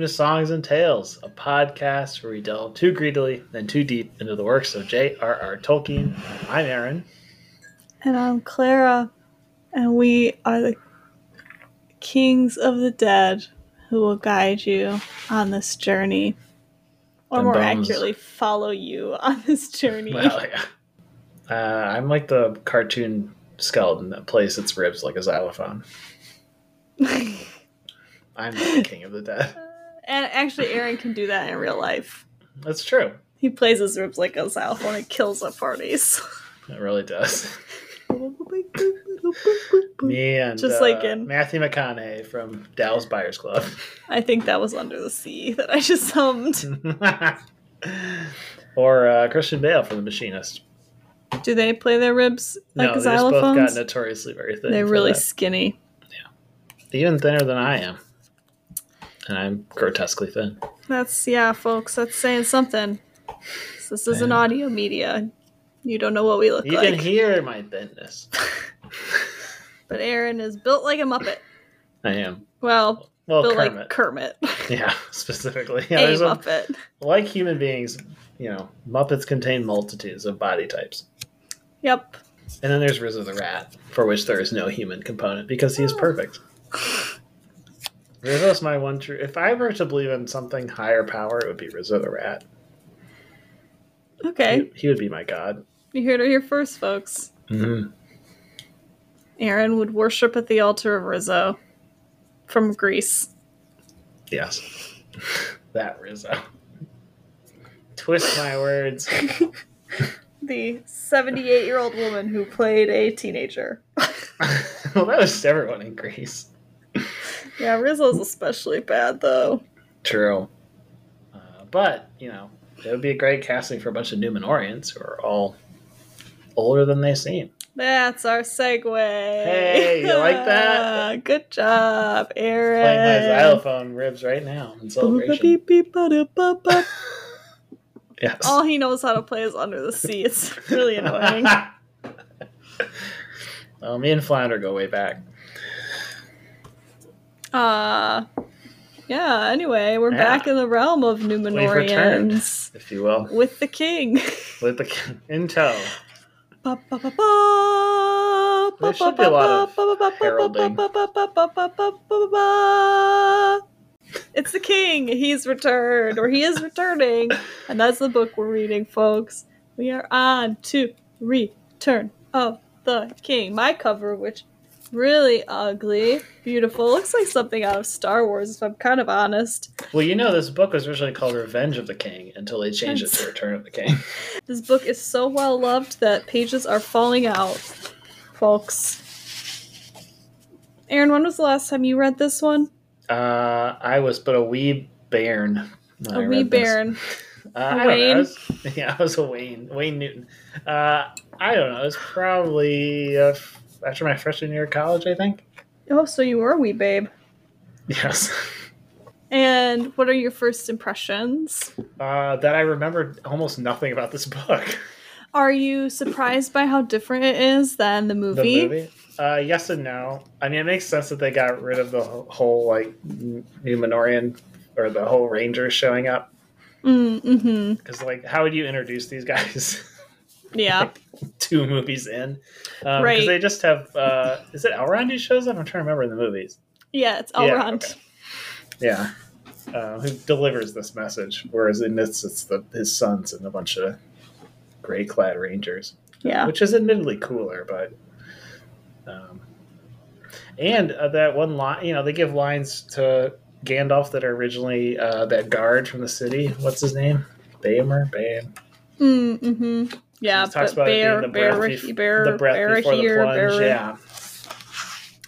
welcome to Songs and Tales, a podcast where we delve too greedily and too deep into the works of J.R.R. Tolkien. I'm Aaron. And I'm Clara, and we are the kings of the dead who will guide you on this journey. Or Them more bones. accurately, follow you on this journey. Well, yeah. Uh, I'm like the cartoon skeleton that plays its ribs like a xylophone. I'm the king of the dead. and actually, Aaron can do that in real life. That's true. He plays his ribs like a xylophone and kills at parties. It really does. Me and Just uh, like in- Matthew McConaughey from Dallas Buyers Club. I think that was Under the Sea that I just hummed. or uh, Christian Bale from The Machinist. Do they play their ribs like no, they just both got notoriously very thin. They're really that. skinny. Yeah, even thinner than I am, and I'm grotesquely thin. That's yeah, folks. That's saying something. This is an audio media. You don't know what we look You like, You can hear my thinness. but Aaron is built like a Muppet. I am. Well, Well, built Kermit. like Kermit, yeah, specifically. Yeah, a there's a, Muppet. like human beings, you know, Muppets contain multitudes of body types. Yep. And then there's Rizzo the Rat, for which there is no human component because he is ah. perfect. Rizzo's my one true. If I were to believe in something higher power, it would be Rizzo the Rat. Okay, He, he would be my god. you heard it here first, folks. Mm-hmm. Aaron would worship at the altar of Rizzo from Grease. Yes. that Rizzo. Twist my words. The 78 year old woman who played a teenager. well, that was everyone in Grease. Yeah, Rizzo's especially bad though. True. Uh, but, you know, it would be a great casting for a bunch of Numenorians who are all older than they seem. That's our segue. Hey, you like that? Good job, Aaron. Playing my xylophone ribs right now in celebration. Beep, beep, ba-da, ba, ba. Yes. All he knows how to play is Under the Sea. It's really annoying. well, me and Flounder go way back. Uh yeah, anyway, we're Yeah. back in the realm of returned. If you will, with the king. with the king. in tow. Ba, ba, ba, ba, There should be a lot of heralding. It's the king. He's returned, or he is returning, and that's the book we're reading, folks. We are on to Return of the King. My cover, which really ugly, beautiful, looks like something out of Star Wars. If I'm kind of honest, Well, you know, this book was originally called Revenge of the King until they changed it to Return of the King. this book is so well loved that pages are falling out, folks. Aaron, when was the last time you read this one? Uh, I was but a wee bairn. when I A wee bairn. Uh, I don't know. I Wayne? was, yeah, I was a Wayne. Wayne Newton. Uh, I don't know. It was probably f- after my freshman year of college, I think. Oh, so you were a wee babe. Yes. And what are your first impressions? Uh, that I remembered almost nothing about this book. Are you surprised by how different it is than the movie? The movie. Uh, yes and no. I mean, it makes sense that they got rid of the whole like n- Numenorian or the whole Rangers showing up Mm, mm-hmm. because like, how would you introduce these guys? Yeah. two movies in, because Right. Because they just have. Uh, is it Elrond who shows up? I'm trying to remember in the movies. Yeah, it's Yeah, Elrond. okay. Yeah, uh, who delivers this message? Whereas in this, it's the his sons and a bunch of gray clad rangers, Yeah. which is admittedly cooler, but. Um, and uh, that one line, you know, they give lines to Gandalf that are originally uh, that guard from the city. What's his name? Baemer? Bam. Mm, mm-hmm. Yeah, He talks but about bear, the bear, breath bear, the breath bear before here, the plunge. bear. Yeah.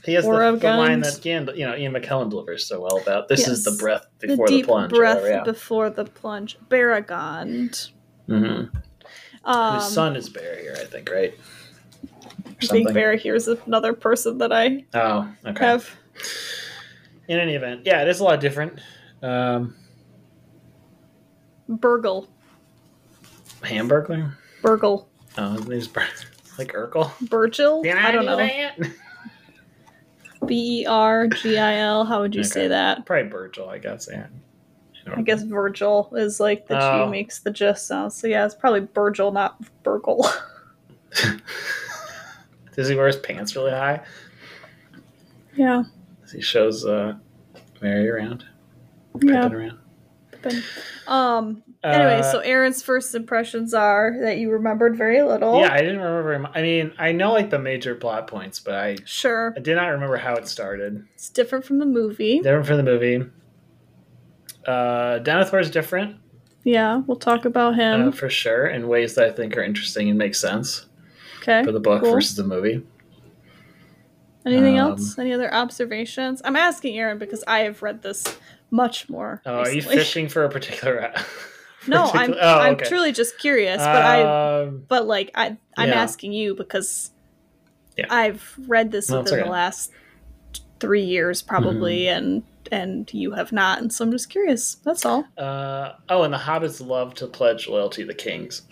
He has the, the line that Gandalf, you know, Ian McKellen delivers so well about. This is the Yes. breath The before the, deep plunge. breath yeah. before the plunge. Beregond. mm-hmm. Um, His son is Bear here, I think, right? I think. Bear here's another person that I Oh, okay. have. In any event, yeah, it is a lot different. Um, Burgle. Hamburglar? Burgle. Oh, his name's Bur- like Urkel. Virgil? Can I don't do know. that? B E R G I L. How would you say that? Probably Virgil, I guess. Yeah. don't I guess Virgil is like the Oh. G makes the J sound. So yeah, it's probably Virgil, not Burgle. Does he wear his pants really high? yeah. As he shows uh, Merry around, Yeah. around. But, um. Anyway, Uh, so Aaron's first impressions are that you remembered very little. yeah, I didn't remember. very mu- I mean, I know like the major plot points, but I, Sure. I did not remember how it started. It's different from the movie. Different from the movie. Uh, Denethor is different Yeah, we'll talk about him. uh, for sure in ways that I think are interesting and make sense okay. for the book cool. versus the movie. Anything um, else? Any other observations? I'm asking Aaron because I have read this much more. Oh, are you fishing for a particular? No, I'm. oh, I'm okay. truly just curious, but I. Um, But like, I. I'm yeah. asking you because. Yeah. I've read this No, within okay. the last three years, probably, Mm-hmm. and and you have not, and so I'm just curious. That's all. Uh, oh, and the hobbits love to pledge loyalty to the kings.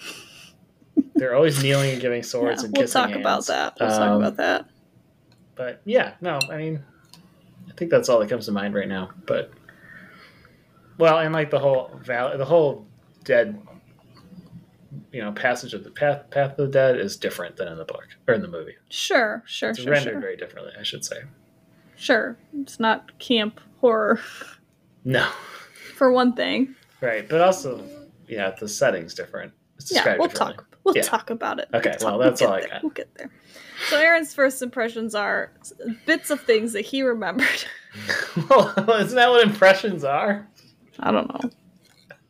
They're always kneeling and giving swords Yeah, and we'll kissing talk about that. We'll talk Um, about that. But yeah, no, I mean, I think that's all that comes to mind right now. But well, and like the whole val- the whole dead, you know, passage of the path path of the dead is different than in the book or in the movie. Sure, sure, It's sure, rendered sure. very differently, I should say. Sure, it's not camp horror No, for one thing. right, but also, yeah, the setting's different. It's Yeah, we'll talk. We'll Yeah. talk about it. Okay, We'll well, that's we'll all I there. got. We'll get there. So Aaron's first impressions are bits of things that he remembered. well, isn't that what impressions are? I don't know.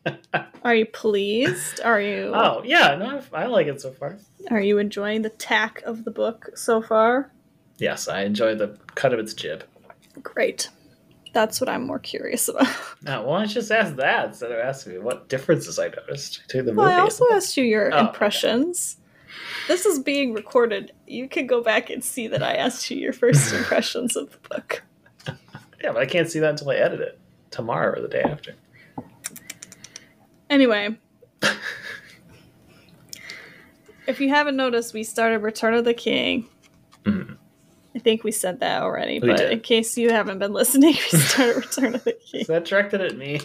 Are you pleased? Are you Oh yeah, no, I like it so far. are you enjoying the tack of the book so far? Yes, I enjoy the cut of its jib. Great. That's what I'm more curious about. Now, why don't you just ask that instead of asking me what differences I noticed to the Well, movie? I also asked you your Oh, okay. impressions. This is being recorded. You can go back and see that I asked you your first impressions of the book. yeah, but I can't see that until I edit it tomorrow or the day after. Anyway, if you haven't noticed, we started Return of the King. Mhm. I think we said that already, We but did. in case you haven't been listening, we started Return of the King. Is that directed at me?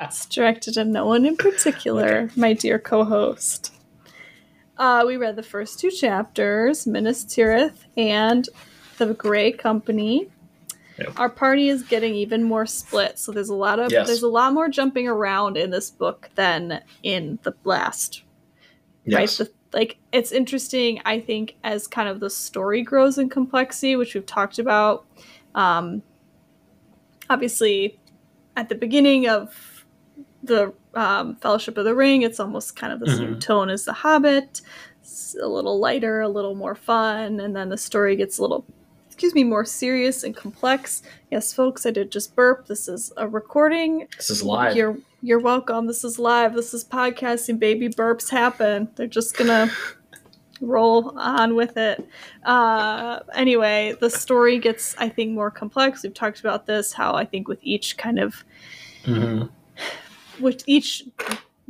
It's directed at no one in particular, my dear co-host. Uh, we read the first two chapters, Minas Tirith and the Grey Company. Yep. Our party is getting even more split, so there's a lot of Yes. there's a lot more jumping around in this book than in the last right? yes. The, like it's interesting, I think, as kind of the story grows in complexity, which we've talked about. Um, obviously, at the beginning of the um, Fellowship of the Ring, it's almost kind of the same Mhm. tone as The Hobbit. It's a little lighter, a little more fun, and then the story gets a little, excuse me, more serious and complex. Yes, folks, I did just burp. This is a recording. this is live. You're you're welcome. This is live. This is podcasting. Baby burps happen. They're just gonna roll on with it. Uh, anyway, the story gets, I think, more complex. We've talked about this. How I think with each kind of Mhm. with each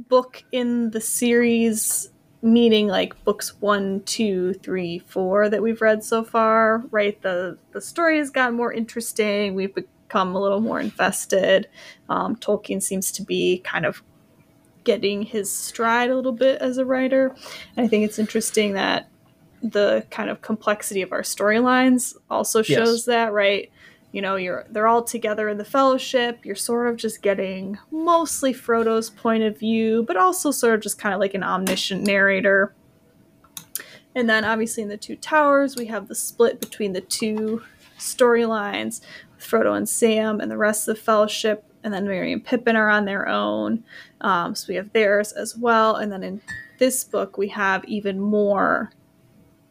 book in the series meaning like books one two three four that we've read so far right? The the story has gotten more interesting. We've become a little more invested. Um, tolkien seems to be kind of getting his stride a little bit as a writer. And i think it's interesting that the kind of complexity of our storylines also shows Yes. that right you know you're they're all together in the fellowship you're sort of just getting mostly frodo's point of view but also sort of just kind of like an omniscient narrator and then obviously in the two towers we have the split between the two storylines with frodo and sam and the rest of the fellowship and then Merry and Pippin are on their own. Um, so we have theirs as well. And then in this book, we have even more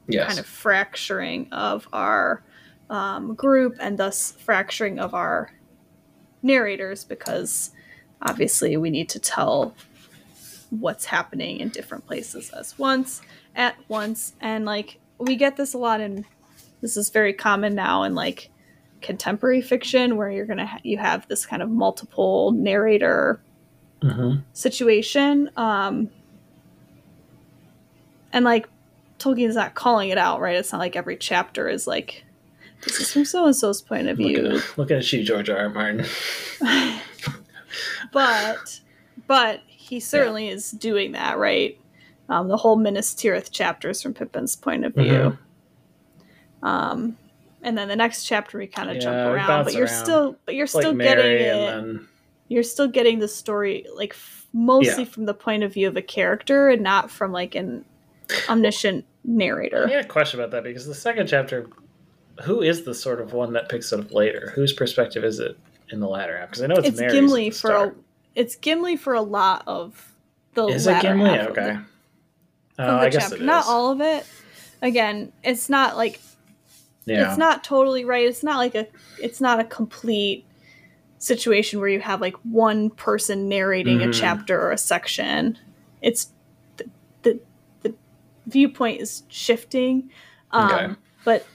Yes. kind of fracturing of our um, group and thus fracturing of our narrators because obviously we need to tell what's happening in different places as once at once and like we get this a lot in this is very common now in like contemporary fiction where you're gonna ha- you have this kind of multiple narrator Mhm. situation um and like tolkien's not calling it out right it's not like every chapter is like this is from so and so's point of view. at, looking at you, George R. R. Martin. but but he certainly is doing that right um, the whole Minas Tirith chapter is from Pippin's point of view Mhm. um, and then the next chapter we kind of Yeah, jump around but you're around. still but you're still like getting Merry, it then you're still getting the story like f- mostly Yeah. from the point of view of a character and not from like an omniscient narrator I had a question about that because the second chapter, who is the sort of one that picks it up later? Whose perspective is it in the latter half? Because I know it's, it's Merry's Gimli for a, it's Gimli for a lot of the Is it latter Gimli? half Okay. the- the I guess chapter. it is. Not all of it. Again, it's not like Yeah. it's not totally right. It's not like a it's not a complete situation where you have like one person narrating a Mhm. chapter or a section. It's the the, the viewpoint is shifting. Um Okay. but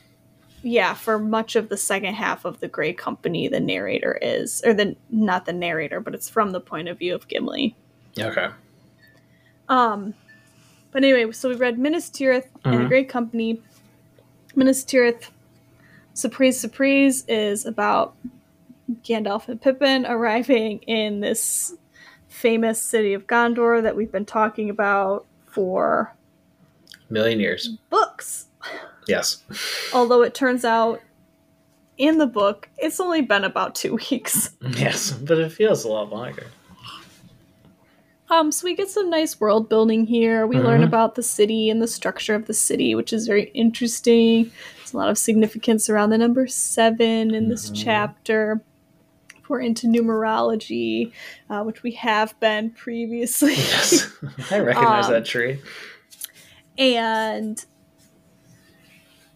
yeah, for much of the second half of the Grey Company, the narrator is or the not the narrator, but it's from the point of view of Gimli. Okay. Um, but anyway, so we read Minas Tirith and the Mhm. Grey Company. Minas Tirith, surprise, surprise, is about Gandalf and Pippin arriving in this famous city of Gondor that we've been talking about for Million years. books. Yes. Although it turns out in the book, it's only been about two weeks. Yes, but it feels a lot longer. Um, so we get some nice world building here. We learn Mhm. about the city and the structure of the city, which is very interesting. There's a lot of significance around the number seven in this Mhm. chapter. We're into numerology, uh, which we have been previously. Yes. I recognize Um, that tree. and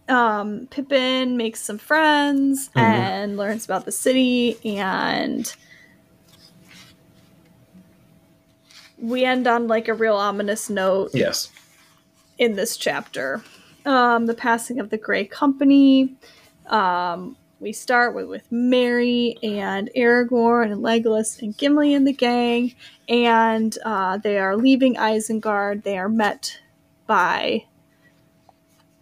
um, Pippin makes some friends Mhm. and learns about the city, and we end on like a real ominous note Yes. in this chapter. Um, the passing of the Grey Company. Um, we start with, with Merry and Aragorn and Legolas and Gimli and the gang, and uh, they are leaving Isengard. They are met by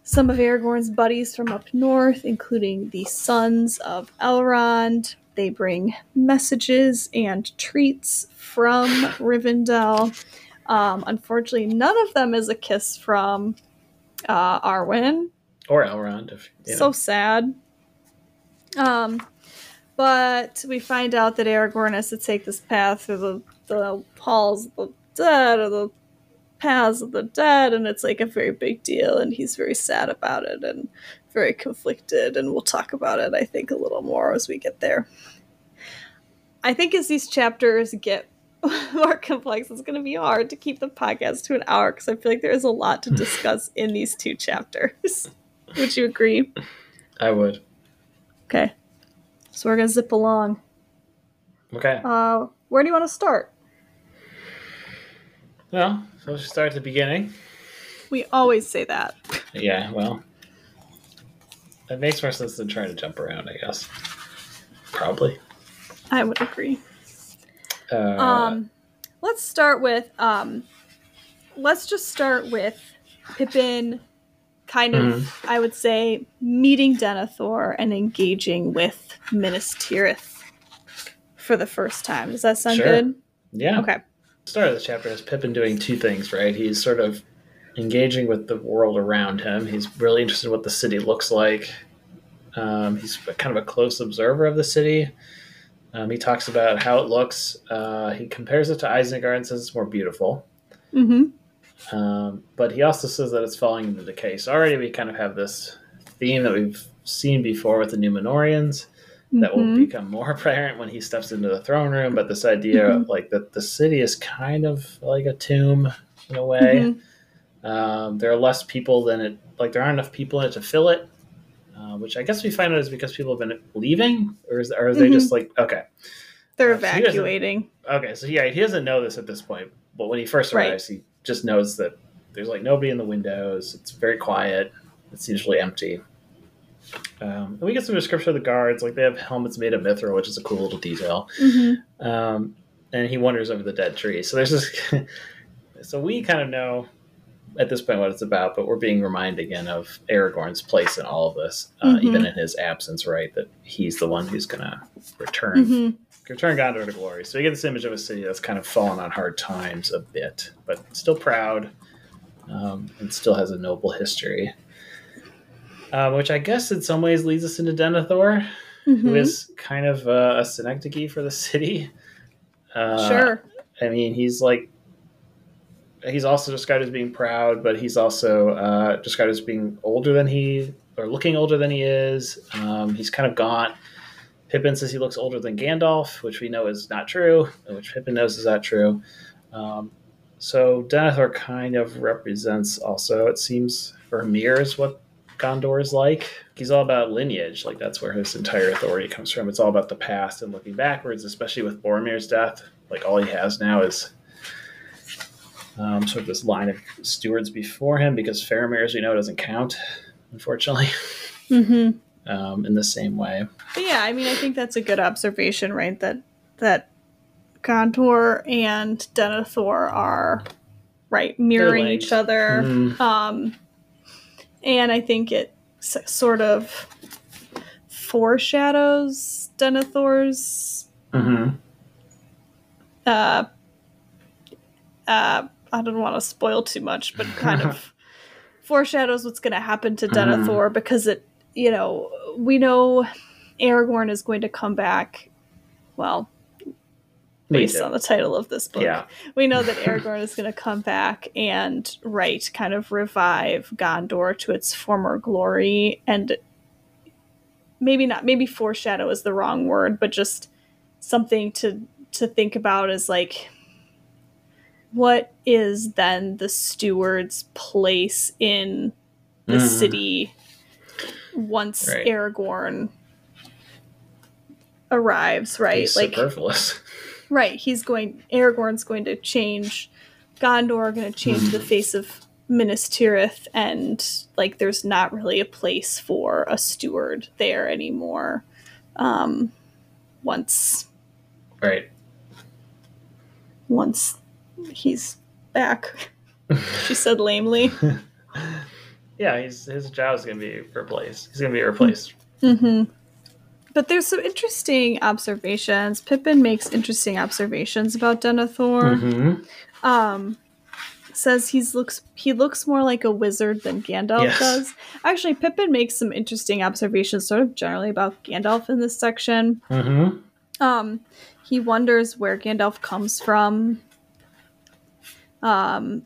some of Aragorn's buddies from up north, including the sons of Elrond. They bring messages and treats from Rivendell. Um, unfortunately, none of them is a kiss from uh, Arwen. Or Elrond, if. So sad. Um, but we find out that Aragorn has to take this path through the, the halls of the dead or the paths of the dead, and it's like a very big deal, and he's very sad about it and very conflicted, and we'll talk about it, I think, a little more as we get there. I think as these chapters get more complex, it's going to be hard to keep the podcast to an hour because I feel like there is a lot to discuss in these two chapters. Would you agree? I would. Okay. So we're going to zip along. Okay. Uh, where do you want to start? Well, so let's start at the beginning. We always say that. Yeah, well. it makes more sense than trying to jump around, I guess. Probably. I would agree. Uh, Um, let's start with um, let's just start with Pippin, kind of, I would say, meeting Denethor and engaging with Minas Tirith for the first time. Does that sound Sure. good? yeah. Okay. Start of the chapter has Pippin doing two things, right? He's sort of engaging with the world around him. He's really interested in what the city looks like. Um, he's kind of a close observer of the city. Um, he talks about how it looks. Uh, he compares it to Isengard and says it's more beautiful. Mm-hmm. Um, but he also says that it's falling into decay. So already we kind of have this theme that we've seen before with the Numenorians that will Mhm. become more apparent when he steps into the throne room. But this idea, Mhm. like that, the city is kind of like a tomb in a way. Mhm. Um, there are less people than it. Like there aren't enough people in it to fill it. Uh, which I guess we find out is because people have been leaving, or is or are they Mhm. just like okay, They're Uh, so evacuating. okay? So yeah, he doesn't know this at this point. But when he first Right. arrives, he just knows that there's like nobody in the windows. It's very quiet. It's usually empty. Um, and we get some description of the guards. Like they have helmets made of mithril, which is a cool little detail. Mm-hmm. Um, and he wanders over the dead tree. So there's this. so we kind of know at this point what it's about, but we're being reminded again of Aragorn's place in all of this, uh, Mhm. even in his absence, right? That he's the one who's going to return Mhm. return Gondor to glory. So you get this image of a city that's kind of fallen on hard times a bit, but still proud um, and still has a noble history. Um, which I guess in some ways leads us into Denethor, who Mhm. is kind of uh, a synecdoche for the city. Uh, sure. I mean, he's like, he's also described as being proud, but he's also uh, described as being older than he, or looking older than he is. Um, he's kind of gaunt. Pippin says he looks older than Gandalf, which we know is not true, which Pippin knows is not true. Um, so Denethor kind of represents also, it seems, or mirrors what Gondor is like. He's all about lineage, like that's where his entire authority comes from. It's all about the past and looking backwards, especially with Boromir's death. Like all he has now is um, sort of this line of stewards before him, because Faramir, as we know, doesn't count, unfortunately, hmm um, in the same way. But yeah, I mean, I think that's a good observation, right? That that Gondor and Denethor are right mirroring each other, Mm, um, and I think it s- sort of foreshadows Denethor's. mhm. Uh, uh, I don't want to spoil too much, but kind of foreshadows what's going to happen to Mhm. Denethor because it, you know, we know Aragorn is going to come back. Well, We based on the title of this book, Yeah. we know that Aragorn is going to come back and right, kind of revive Gondor to its former glory, and maybe not, maybe foreshadow is the wrong word, but just something to to think about is like what is then the steward's place in the Mhm. city once Right. Aragorn arrives, right? He's like superfluous. right, he's going Aragorn's going to change Gondor going to change the face of Minas Tirith and like there's not really a place for a steward there anymore. Um once right. once he's back. She said lamely. Yeah, he's, his job is going to be replaced. He's going to be replaced. hmm But there's some interesting observations. Pippin makes interesting observations about Denethor. Mhm. Um, says he's looks he looks more like a wizard than Gandalf Yes. does. Actually, Pippin makes some interesting observations, sort of generally about Gandalf in this section. Mhm. Um, he wonders where Gandalf comes from. Um,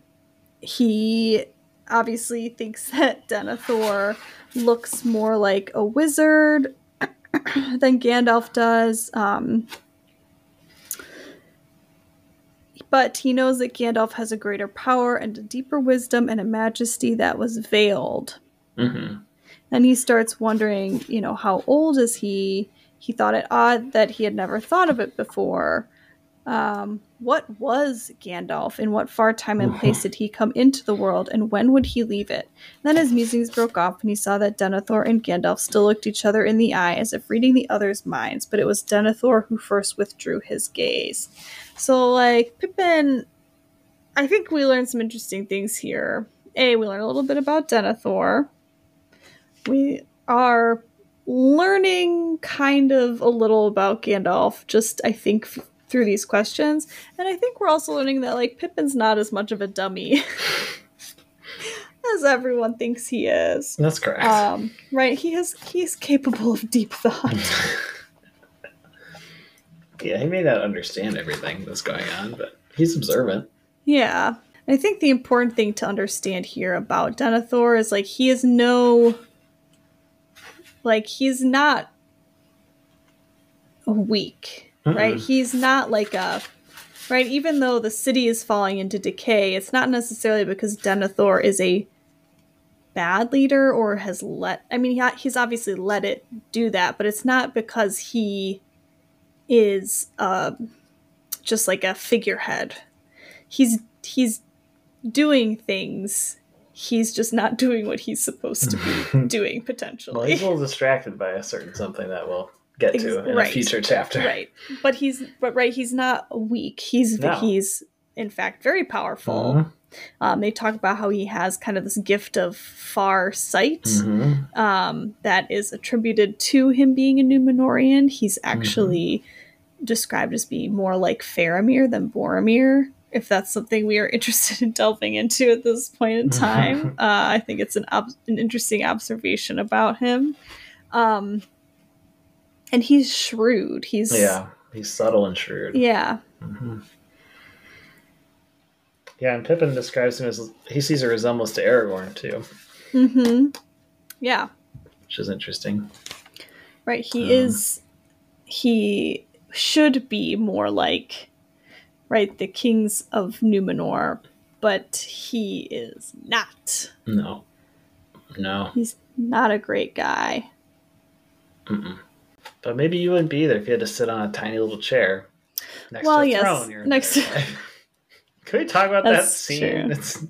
he obviously thinks that Denethor looks more like a wizard than Gandalf does. Um, but he knows that Gandalf has a greater power and a deeper wisdom and a majesty that was veiled. Mhm. And he starts wondering, you know, how old is he? He thought it odd that he had never thought of it before. Um, what was Gandalf? In what far time and place did he come into the world, and when would he leave it? then his musings broke off, and he saw that Denethor and Gandalf still looked each other in the eye, as if reading the other's minds. But it was Denethor who first withdrew his gaze. So, like Pippin, I think we learned some interesting things here. A, we learned a little bit about Denethor we are learning kind of a little about Gandalf, just I think through these questions. And I think we're also learning that like Pippin's not as much of a dummy as everyone thinks he is. That's correct. Um, right? He has he's capable of deep thought. yeah, he may not understand everything that's going on, but he's observant. Yeah. I think the important thing to understand here about Denethor is like he is no like he's not weak, right? Mm-mm. He's not like a right even though the city is falling into decay, it's not necessarily because Denethor is a bad leader or has let I mean he, he's obviously let it do that, but it's not because he is uh just like a figurehead. He's he's doing things. He's just not doing what he's supposed to be doing potentially. Well, he's a little distracted by a certain something that we'll get to Ex- in right. a future chapter. right. But he's but right, he's not weak. He's No. he's in fact very powerful. Mhm. Um, they talk about how he has kind of this gift of far sight Mhm. um, that is attributed to him being a Numenorian. He's actually described as being more like Faramir than Boromir. If that's something we are interested in delving into at this point in time, uh, I think it's an ob- an interesting observation about him. Um, and he's shrewd. He's Yeah, he's subtle and shrewd. yeah, Mhm. Yeah, and Pippin describes him as he sees a resemblance to Aragorn too, Mm-hmm. yeah. which is interesting. Right. He Um, is. He should be more like, right, the kings of Numenor, but he is not. No, no. He's not a great guy. Mm-mm. But maybe you wouldn't be there if you had to sit on a tiny little chair next Well, to a yes, throne. next- life. Can we talk about that scene? true. It's,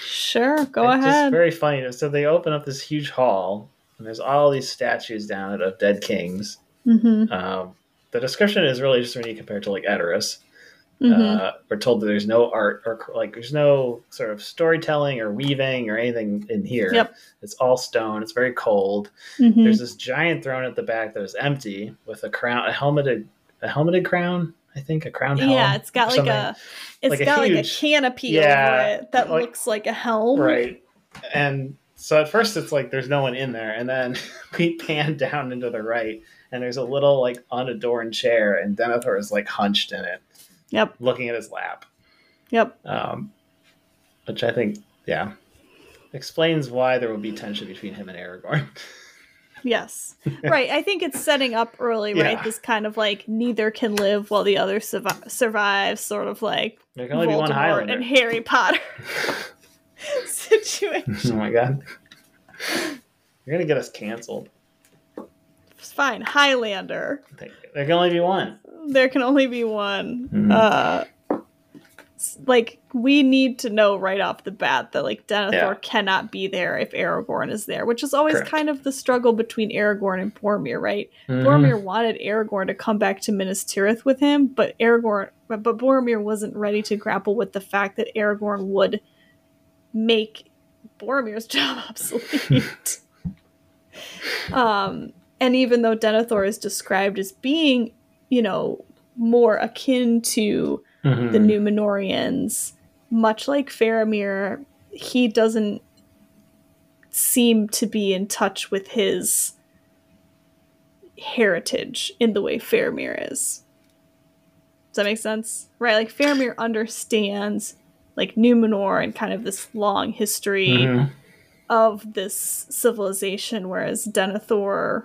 Sure, go ahead. it's just very funny. So they open up this huge hall, and there's all these statues down it of dead kings. hmm Um, the description is really just when you compare it to like Edoras. Hmm Uh, we're told that there's no art or like there's no sort of storytelling or weaving or anything in here. Yep. It's all stone. It's very cold. hmm There's this giant throne at the back that is empty with a crown, a helmeted, a helmeted crown. I think a crown helm. Yeah, it's got like something. a, it's Like a got like a canopy Yeah, over it that like- looks like a helm. right. And so at first it's like there's no one in there, and then we pan down into the right, and there's a little like unadorned chair, and Denethor is like hunched in it, Yep. looking at his lap. Yep. um, which I think, yeah, explains why there will be tension between him and Aragorn. Yes. right. I think it's setting up early, right? Yeah. This kind of like neither can live while the other survi- survives, sort of like there can only be one Voldemort Highlander. and Harry Potter situation. oh my god, you're gonna get us canceled. It's fine. Highlander. There can only be one. There can only be one. Mhm. Uh, like we need to know right off the bat that like Denethor Yeah. cannot be there if Aragorn is there, which is always Correct. kind of the struggle between Aragorn and Boromir, right? Mhm. Boromir wanted Aragorn to come back to Minas Tirith with him, but Aragorn, but, but Boromir wasn't ready to grapple with the fact that Aragorn would make Boromir's job obsolete. um, and even though Denethor is described as being, you know, more akin to Mhm. the Numenorians, much like Faramir, he doesn't seem to be in touch with his heritage in the way Faramir is. Does that make sense? Right, like Faramir understands like Numenor and kind of this long history Mhm. of this civilization, whereas Denethor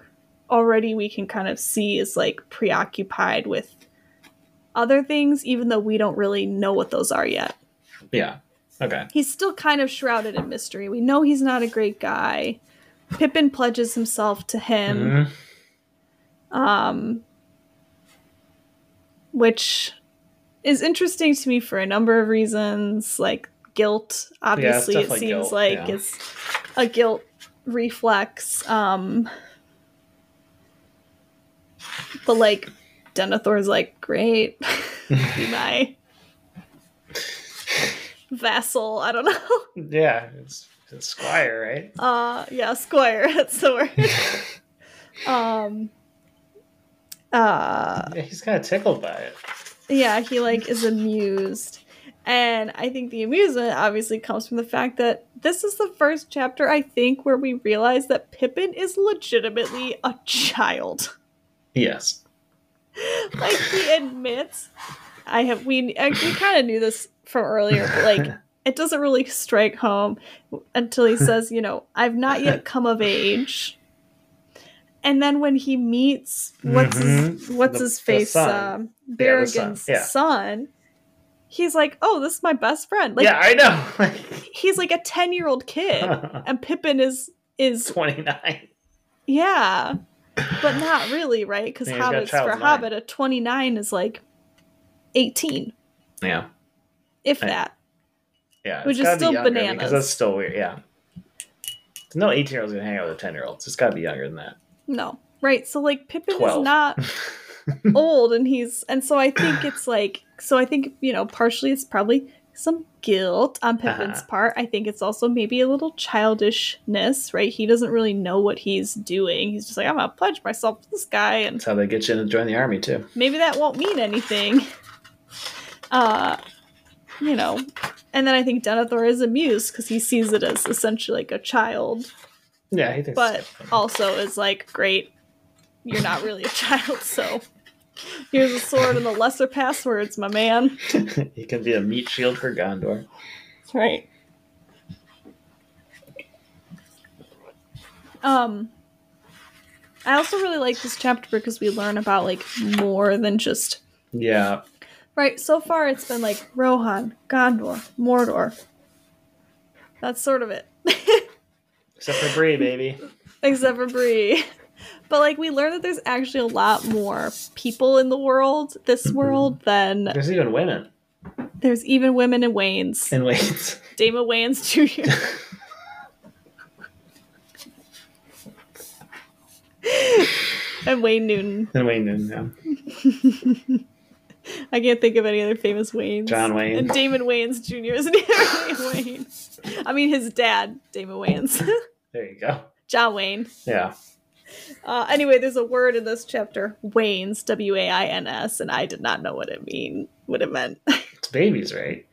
already we can kind of see is like preoccupied with other things, even though we don't really know what those are yet. Yeah. Okay. He's still kind of shrouded in mystery. We know he's not a great guy. Pippin pledges himself to him, Mhm. um, which is interesting to me for a number of reasons, like guilt. Obviously, it seems guilt, like yeah. it's a guilt reflex. Um, but like Denethor's like, great, be my vassal. I don't know. Yeah, it's, it's Squire, right? Uh, yeah, squire. That's the word. um. Uh, Yeah, he's kind of tickled by it. yeah, he like is amused. And I think the amusement obviously comes from the fact that this is the first chapter, I think, where we realize that Pippin is legitimately a child. Yes. like he admits, I have we I, we kind of knew this from earlier, but like it doesn't really strike home until he says, you know, I've not yet come of age. And then when he meets what's his Mhm. what's The- his face, son. um, Yeah, Beregond's son, yeah. son, he's like, "Oh, this is my best friend." Like yeah, I know. he's like a ten year old kid, and Pippin is is 29. yeah, but not really, right? Because Yeah, he's got a hobbits for mind. hobbit, a twenty nine is like eighteen, Yeah. if I- that. Yeah. Which is gotta be still bananas. Because that's still weird. Yeah. No 18 year old's going to hang out with a 10 year old. It's got to be younger than that. No, right? So like Pippin 12. is not old, and he's and so I think it's like so I think you know partially it's probably some guilt on Pippin's Uh-huh. part. I think it's also maybe a little childishness, right? He doesn't really know what he's doing. He's just like, I'm gonna pledge myself to this guy, and That's how they get you to join the army too. maybe that won't mean anything. Uh, you know. And then I think Denethor is amused because he sees it as essentially like a child, Yeah, he thinks. but also is like, great, you're not really a child, so here's a sword and the lesser passwords, my man. he can be a meat shield for Gondor. That's Right. Um I also really like this chapter because we learn about like more than just Yeah, right. So far it's been like Rohan, Gondor, Mordor. That's sort of it. except for Bree, baby. Except for Bree. But like we learn that there's actually a lot more people in the world, this world, than There's even women there's even women in Wayne's. in Wayne's. Damon Wayans Jr. and Wayne Newton. and Wayne Newton, yeah. I can't think of any other famous Waynes. John Wayne. And Damon Wayans Jr. isn't even Wayne. I mean his dad, Damon Wayans. There you go. John Wayne. Yeah. Uh, anyway, there's a word in this chapter, Waynes, W A I N S, and I did not know what it mean, what it meant. It's babies, right?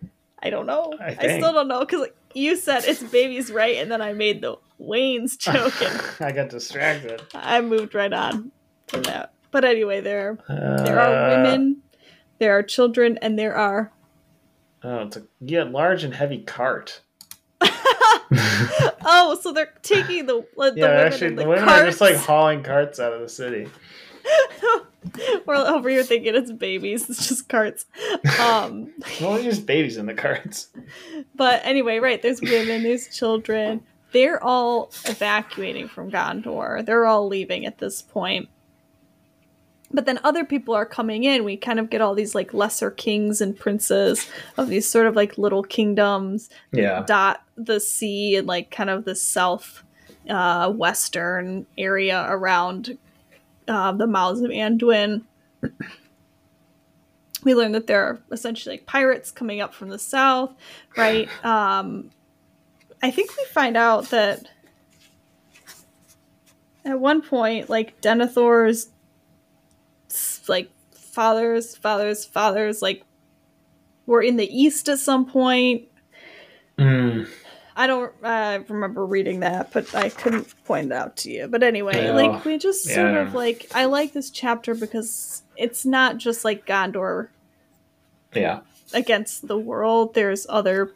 I don't know. I I, still don't know because like, you said it's babies, right? And then I made the Waynes joke, and I got distracted. I moved right on from that. But anyway, there Uh, there are women, there are children, and there are. Oh, it's a yeah, large and heavy cart. oh, so they're taking the the yeah, women actually, the, the, women carts. are just like hauling carts out of the city. We're over here thinking it's babies. It's just carts. Um, Well, there's just babies in the carts. but anyway, right? There's women. There's children. They're all evacuating from Gondor. They're all leaving at this point. But then other people are coming in. We kind of get all these like lesser kings and princes of these sort of like little kingdoms Yeah. dot the sea and like kind of the south uh, western area around uh, the mouths of Anduin. We learn that there are essentially like pirates coming up from the south, right? Um, I think we find out that at one point, like Denethor's like fathers, fathers, fathers, like were in the east at some point. Mm. I don't uh, remember reading that, but I couldn't point it out to you. But anyway, like we just Yeah, sort of like I like this chapter because it's not just like Gondor Yeah. against the world. There's other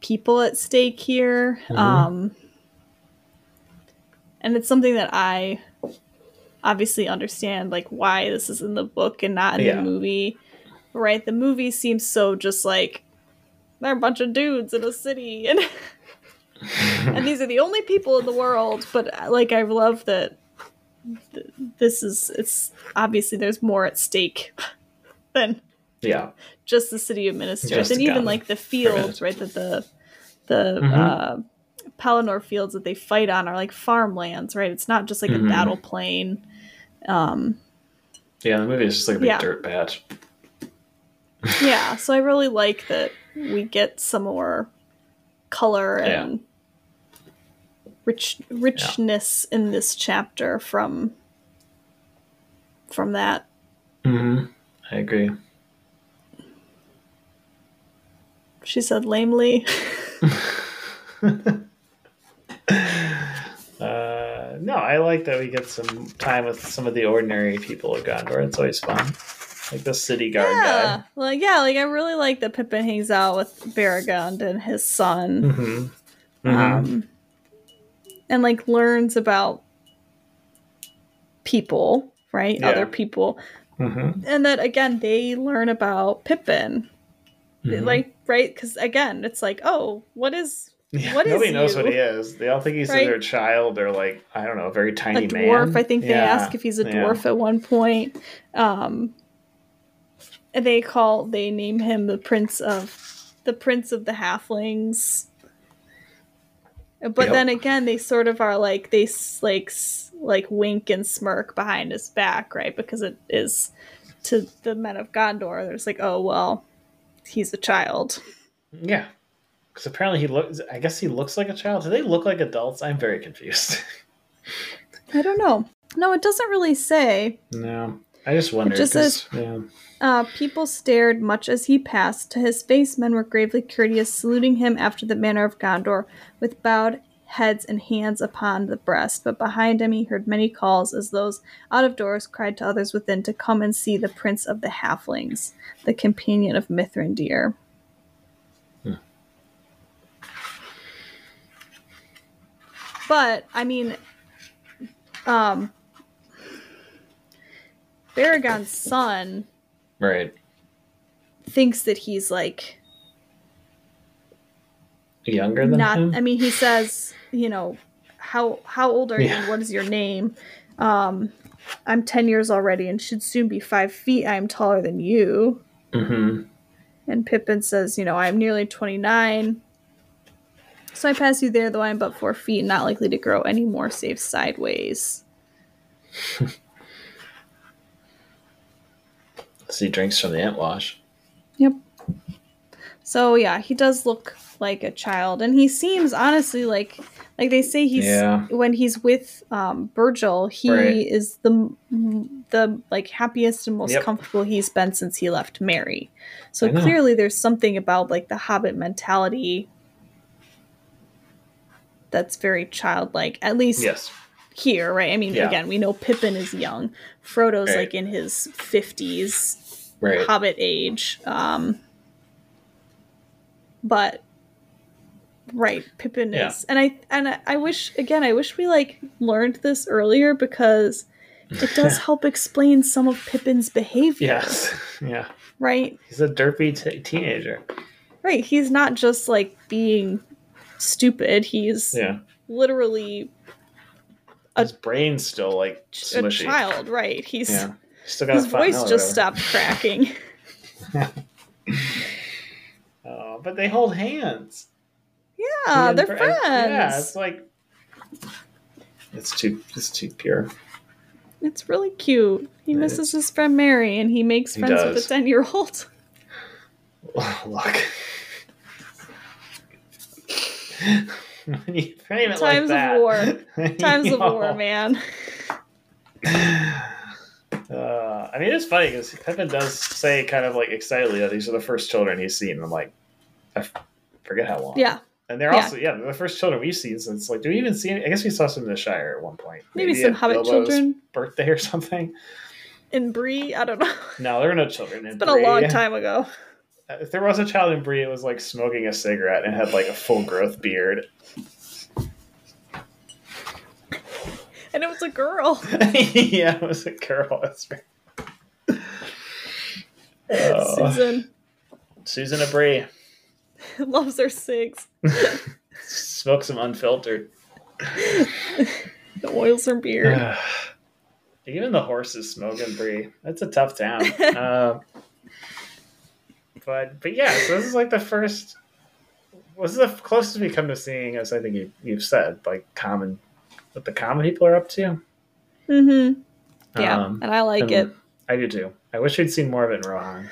people at stake here. Mhm. Um and it's something that I obviously understand like why this is in the book and not in Yeah. the movie. Right? The movie seems so just like they're a bunch of dudes in a city and and these are the only people in the world but uh, like i love that th- this is it's obviously there's more at stake than yeah. just the city of Minas Tirith and even like the fields right that the the Mhm. uh Pelennor fields that they fight on are like farmlands right it's not just like Mhm. a battle plain um Yeah. The movie is just like a big Yeah. dirt patch. yeah so i really like that we get some more color Yeah. and rich richness in this chapter from from that Mm-hmm. I agree. she said lamely Uh, no, I like that we get some time with some of the ordinary people of Gondor. It's always fun. Like the city guard yeah like yeah like i really like that pippin hangs out with Beregond and his son guy. Mm-hmm. um and like learns about people right Yeah. other people hmm and that again they learn about pippin Mm-hmm. like right because again it's like oh what is Yeah, What is nobody knows what he is. They all think he's Right? either a child or like I don't know, a very tiny a dwarf man. i think they Yeah, ask if he's a yeah. dwarf at one point um they call they name him the prince of the prince of the halflings but Yep. then again they sort of are like they like like wink and smirk behind his back right because it is to the men of gondor there's like oh well he's a child Yeah, because apparently he looks. I guess he looks like a child. Do they look like adults? I'm very confused. I don't know. No, it doesn't really say. no, I just wondered. just 'cause, yeah. Uh, people stared much as he passed. To his face, men were gravely courteous, saluting him after the manner of Gondor, with bowed heads and hands upon the breast. But behind him, he heard many calls, as those out of doors cried to others within to come and see the prince of the halflings, the companion of Mithrandir. But I mean, um, Beregond's son Right. thinks that he's like Younger than not him. i mean he says you know how how old are you Yeah. and what is your name um i'm 10 years already and should soon be five feet i'm taller than you hmm and pippin says you know i'm nearly 29 so i pass you there though i'm but four feet not likely to grow any more save sideways So he drinks from the ant wash. Yep. So yeah, he does look like a child, and he seems honestly like like they say he's Yeah. when he's with um, Bergil, he Right. is the the like happiest and most Yep. comfortable he's been since he left Merry. So clearly, there's something about like the Hobbit mentality that's very childlike, at least Yes. here, right? I mean, Yeah. again, we know Pippin is young, Frodo's Right. like in his fifties. Right. Hobbit age. Um, but right, Pippin Yeah. is, and I and I, I wish again, I wish we like learned this earlier because it does help explain some of Pippin's behavior. Yes. Yeah. Right. He's a derpy t- teenager. Right. He's not just like being stupid. He's Yeah. literally His brain's still like a child. Right. He's Yeah. Still got his voice just stopped cracking. Oh, but they hold hands. Yeah, He Ah, they're and friends. Yeah, it's like it's too it's too pure. It's really cute. He It misses his friend Merry and he makes He friends with a 10 year old. Look. When you frame it Times of like that, war. Times of war, man. Uh, I mean, it's funny because Pippin does say kind of like excitedly that these are the first children he's seen. I'm like, I f- forget how long. Yeah, And they're Yeah. also, yeah, they're the first children we've seen since, like, do we even see any? I guess we saw some in the Shire at one point. maybe, some Hobbit children Birthday or something. in Bree. I don't know. No, there were no children. It's been a long time ago. If there was a child in Bree, it was like smoking a cigarette and had like a full growth beard. And it was a girl. yeah, it was a girl. That's right. Oh, Susan Susan a Bree. loves her cigs. Smoke some unfiltered. The oils her beard. Even the horses smoking Bree. That's a tough town. uh, but but yeah, so this is like the first. Is the closest we come to seeing, as I think you, you've said, like common, what the common people are up to. Mm-hmm. Yeah, Um, and I like and it. I do too. I wish we'd seen more of it in Rohan,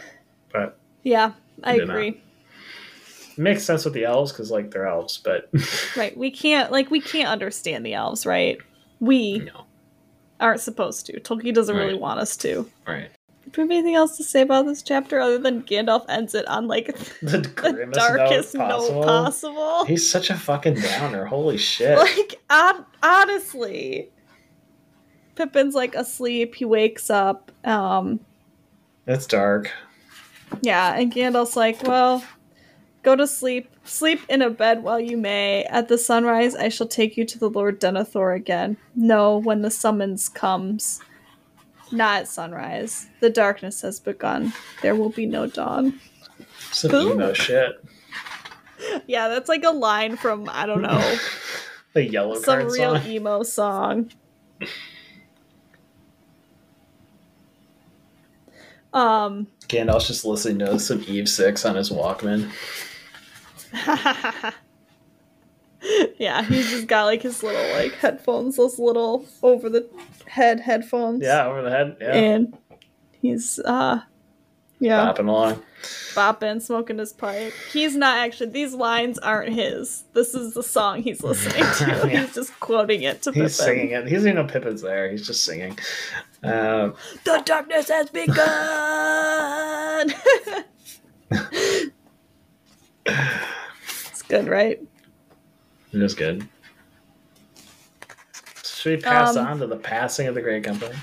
but Yeah, I not. agree. makes sense with the elves because like they're elves. But Right. We can't like we can't understand the elves, right? We no, aren't supposed to. Tolkien doesn't really want us to. right? Do we have anything else to say about this chapter other than Gandalf ends it on like The, the darkest note note possible. possible? He's such a fucking downer. Holy shit! Like, on- honestly, Pippin's like asleep. He wakes up. Um, it's dark. yeah, and Gandalf's like, "Well, go to sleep. Sleep in a bed while you may. At the sunrise, I shall take you to the Lord Denethor again. No, when the summons comes." Not at sunrise. The darkness has begun. There will be no dawn. Some emo shit. Yeah, that's like a line from I don't know The yellow some real song. emo song. Um, Gandalf's just listening to some Eve Six on his Walkman. yeah, he's just got like his little like headphones, those little over the head headphones. Yeah, over the head. Yeah, and he's uh, yeah, bopping along. bopping, smoking his pipe. He's not actually. These lines aren't his. This is the song he's listening to. Yeah. He's just quoting it to He's Pippin. singing it. He doesn't even know Pippin's there. He's just singing. Um, The darkness has begun. it's good, right? It is good. Should we pass Um, on to the passing of the Grey Company?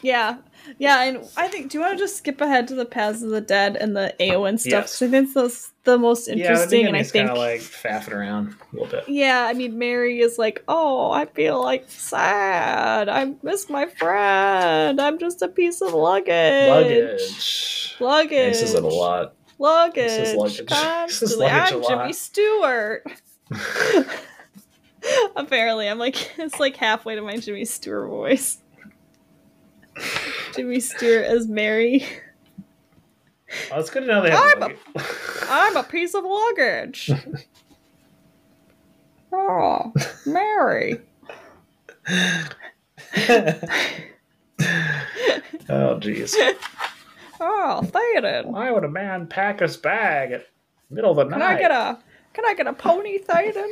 Yeah. Yeah, and I think. Do you want to just skip ahead to the Paths of the Dead and the Eowyn stuff? Yes. 'Cause I think that's the most Yeah, the interesting, and I think. kind of like faffing around a little bit. Yeah, I mean, Merry is like, oh, I feel like sad. I miss my friend. I'm just a piece of luggage. Luggage. Luggage. Says it a lot. Luggage. This is luggage. Says Constantly. luggage a I'm Jimmy. Stewart. Apparently, I'm like, it's like halfway to my Jimmy Stewart voice. Jimmy Stewart as Merry. Oh, it's good to know they have I'm luggage. I'm a piece of luggage. oh, Merry. oh, jeez. Oh, Theoden. Why would a man pack his bag at middle of the Can night? I get a can I get a pony, Theoden?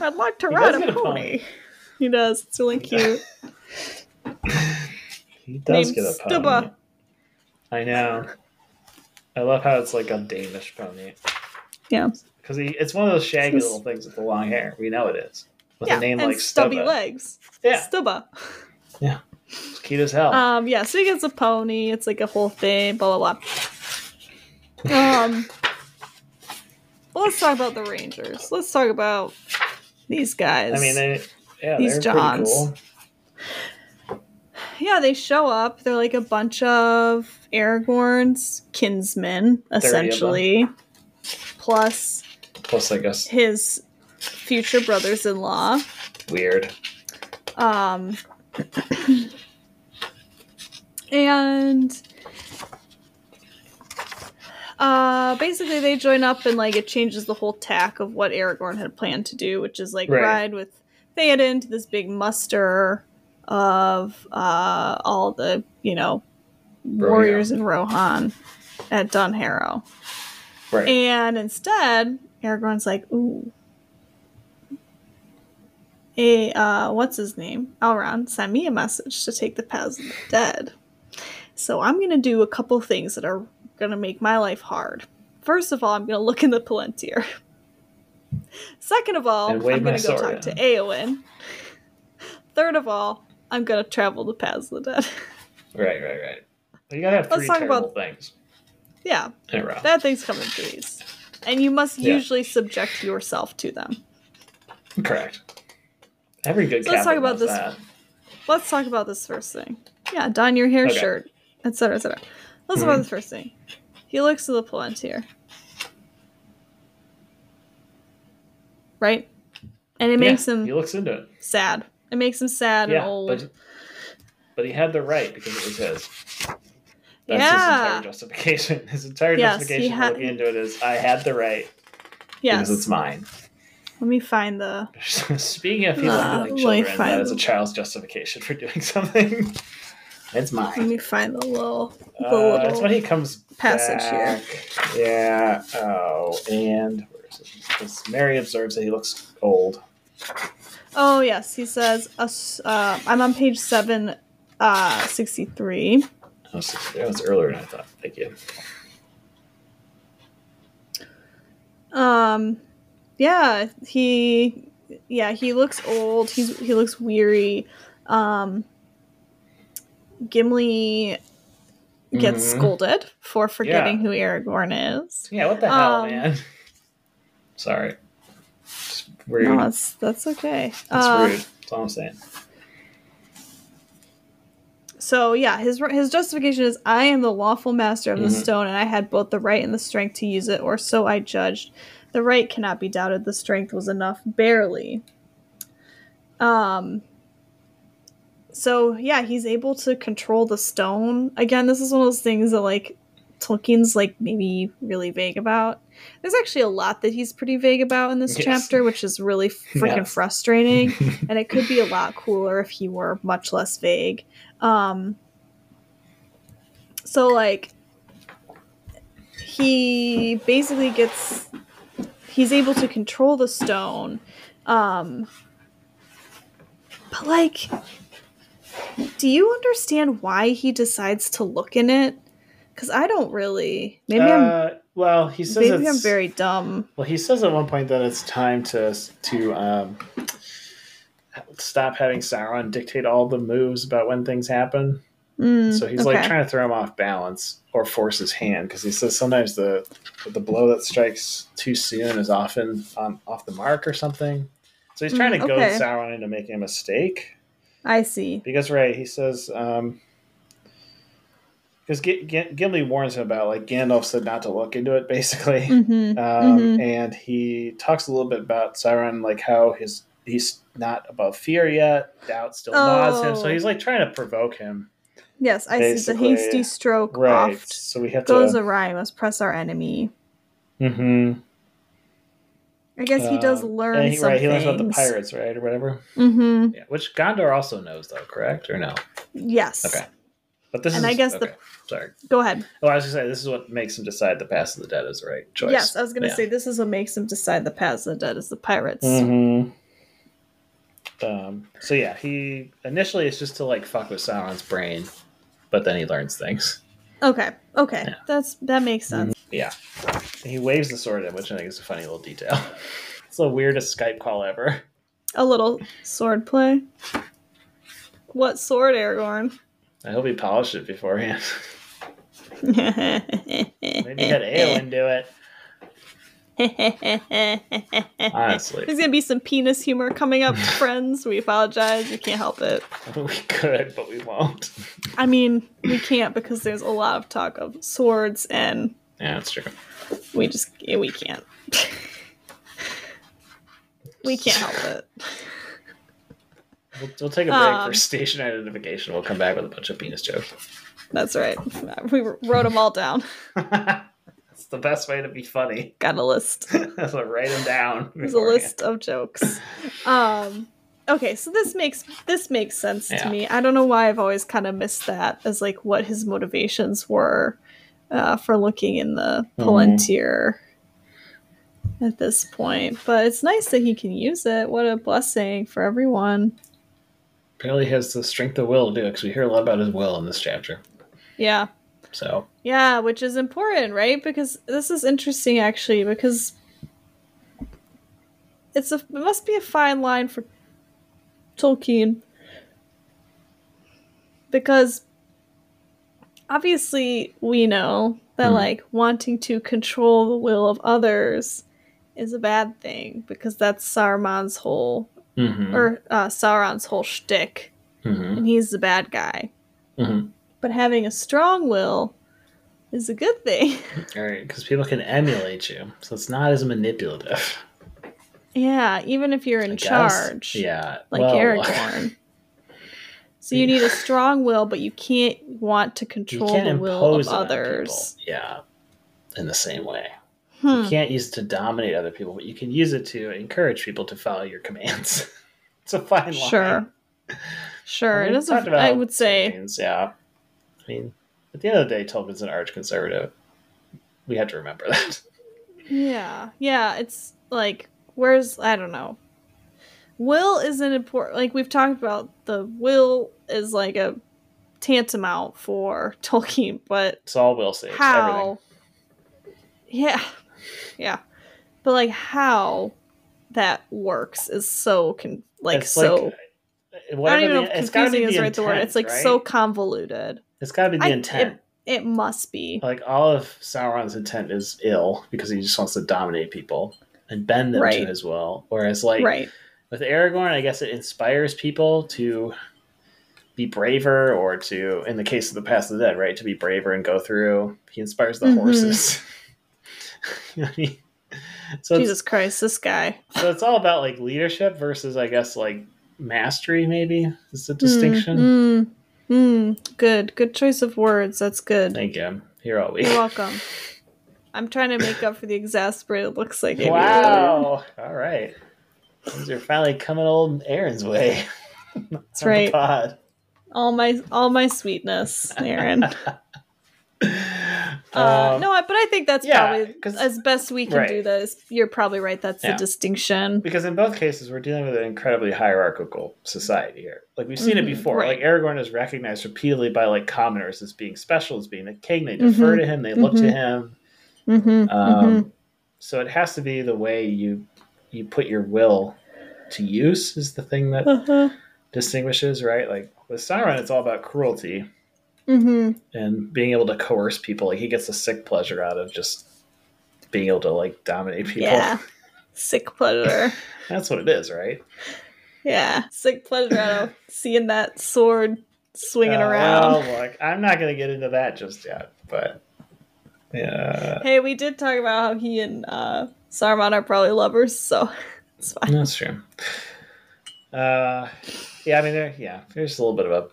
I'd like to He ride a get a pony. pony. He does. It's really cute. He does Named get a pony. Stybba. I know. I love how it's like a Danish pony Yeah. because he it's one of those shaggy little things with the long hair. We know it is with yeah. a name and like stubby Stybba. legs. Yeah, Stybba. Yeah. It's cute as hell. Um, yeah, so he gets a pony. It's like a whole thing, blah blah blah. Um, well, let's talk about the Rangers. Let's talk about these guys. I mean, they, yeah, these they're Johns. cool. yeah, they show up. They're like a bunch of Aragorn's kinsmen, essentially, plus Plus, I guess his future brothers-in-law. weird. Um, and uh, basically, they join up and like it changes the whole tack of what Aragorn had planned to do, which is like Right. ride with Theoden to this big muster of uh, all the you know warriors in Rohan at Dunharrow. Right. And instead, Aragorn's like, ooh. A uh what's his name? Elrond sent me a message to take the paths of the dead. So I'm gonna do a couple things that are gonna make my life hard. First of all, I'm gonna look in the Palantir. Second of all, I'm gonna go sword talk to. Eowyn. Third of all, I'm gonna travel the paths of the dead. Right, right, right. You gotta have Let's talk about- things yeah, bad things come in threes. And you must Yeah. usually subject yourself to them. Correct. Every good So let's talk about this that. Let's talk about this first thing. Yeah, don your hair Okay. shirt, etc., etc. Let's Mhm. about this first thing. He looks to the Palantir, right? And it makes Yeah, him He looks into it. sad. It makes him sad yeah, and old. But, but he had the right because it was his. That's his Yeah. entire justification. His entire Yes, justification for looking into it is I had the right yes. because it's mine. Let me find the. Speaking of people Uh, me children, that is a child's justification for doing something. It's mine. Let me find the little. The Uh, little that's when he comes passage here. back. Yeah. Oh, and where is it? Merry observes that he looks old. Oh yes, he says. Uh, I'm on page seven, uh, sixty-three. Oh, that was earlier than I thought. Thank you. Um, yeah, he, yeah, he looks old. He's he looks weary. Um, Gimli gets Mhm. scolded for forgetting Yeah. who Aragorn is. Yeah, what the hell, Um, man? Sorry. Just rude. No, that's that's okay. That's Uh, rude. That's all I'm saying. So yeah, his his justification is I am the lawful master of the Mhm. stone, and I had both the right and the strength to use it, or so I judged. The right cannot be doubted. The strength was enough, barely. Um. So yeah, he's able to control the stone. Again, this is one of those things that like Tolkien's like maybe really vague about. There's actually a lot that he's pretty vague about in this Yes. chapter, which is really freaking Yes. frustrating and it could be a lot cooler if he were much less vague. Um, so like he basically gets he's able to control the stone. Um but like do you understand why he decides to look in it? Cuz I don't really. Maybe I'm Uh, well, he says maybe I'm very dumb. Well, he says at one point that it's time to to um, stop having Sauron dictate all the moves about when things happen. Mm, So he's like trying to throw him off balance or force his hand because he says sometimes the the blow that strikes too soon is often on, off the mark or something. So he's trying Mm, to goad okay. Sauron into making a mistake I see. because right he says um because G- G- Gimli warns him about like Gandalf said not to look into it basically Mhm. um, Mhm. and he talks a little bit about Sauron, like how his he's not above fear yet, doubt still gnaws him, so Oh. he's like trying to provoke him, Yes, I see. The Basically, hasty stroke right? oft So we have goes to. awry. Must press our enemy. hmm I guess he does learn and he, right, he learns about the things. pirates, right, or whatever. Mm-hmm. Yeah, which Gondor also knows, though, correct or no? Yes. Okay, but this And is I guess the- Sorry. Go ahead. Oh, I was gonna say this is what makes him decide the Pass of the Dead is the right choice. Yes, I was gonna Yeah. say this is what makes him decide the paths of the dead is the pirates. Mm-hmm. Um, so yeah, he initially it's just to like fuck with Sauron's brain, but then he learns things. Okay. Okay. Yeah. That's that makes mm, sense. Yeah, he waves the sword at, him, which I think is a funny little detail. it's the weirdest Skype call ever. A little sword play. What sword, Aragorn? I hope he polished it beforehand. Maybe he had Eowyn do it. Honestly, There's gonna be some penis humor coming up, friends. We apologize. We can't help it. we could, but we won't. I mean, we can't because there's a lot of talk of swords, and Yeah, that's true. we just we can't. we can't help it. We'll, we'll take a break Um, for station identification. We'll come back with a bunch of penis jokes. That's right. We wrote them all down. That's the best way to be funny. Got a list. so write them down. There's a list of jokes. Um okay, so this makes this makes sense Yeah. to me. I don't know why I've always kind of missed that as like what his motivations were uh, for looking in the Mhm. Palantir at this point. But it's nice that he can use it. What a blessing for everyone. Apparently, he has the strength of will to do it because we hear a lot about his will in this chapter. Yeah. So, Yeah, which is important, right? Because this is interesting actually because it's a it must be a fine line for Tolkien because obviously we know that Mhm. like wanting to control the will of others is a bad thing because that's Saruman's whole mhm, or uh, Sauron's whole shtick, mhm, and he's the bad guy. mhm. But having a strong will is a good thing. all right, because people can emulate you, so it's not as manipulative. Yeah, even if you're in I guess. charge. Yeah, Like well, Aragorn. so you need a strong will, but you can't want to control the will impose of others. Yeah, in the same way. Hmm. You can't use it to dominate other people, but you can use it to encourage people to follow your commands. it's a fine line. Sure. Sure. It is talked a, about I would say things, yeah. I mean, at the end of the day, Tolkien's an arch conservative. We have to remember that. Yeah. Yeah. It's like where's I don't know. Will is an important like we've talked about the will is like a tantamount for Tolkien, but It's all will everything. how yeah yeah but like how that works is so con- like It's so like, i don't even know if confusing is the right the word it's like right? so convoluted It's got to be the I- intent. it must be like all of Sauron's intent is ill because he just wants to dominate people and bend them Right. to his will. Whereas, like right with Aragorn, I guess it inspires people to be braver, or to, in the case of the Past of the Dead, right, to be braver and go through. He inspires the Mhm. horses. You know I mean? so jesus christ this guy so it's all about like leadership versus, I guess, like mastery. Maybe is the distinction. mm, mm, mm. good good choice of words that's good Thank you. Here all week. you're welcome i'm trying to make up for the exasperated looks like earlier. Wow. All right. Things are finally coming old Aaron's way. That's right. Pod. all my all my sweetness aaron Uh, Um, no, but I think that's yeah, probably as best we can right. do this. You're probably right. That's Yeah. the distinction. because in both cases we're dealing with an incredibly hierarchical society here. Like we've seen it Mhm, before. right. Like Aragorn is recognized repeatedly by like commoners as being special, as being the king. They defer Mhm, to him. They look to mhm. him. Mm-hmm, Um, So it has to be the way you you put your will to use is the thing that uh-huh. distinguishes, right? Like with Sauron, it's all about cruelty hmm and being able to coerce people. Like he gets a sick pleasure out of just being able to like dominate people. Yeah. Sick pleasure. That's what it is, right? yeah. Sick pleasure out of seeing that sword swinging Uh, around. Well, look, I'm not going to get into that just yet, but yeah, Hey, we did talk about how he and uh, Saruman are probably lovers, so it's fine. that's true. Uh, yeah, I mean, there, yeah, there's a little bit of a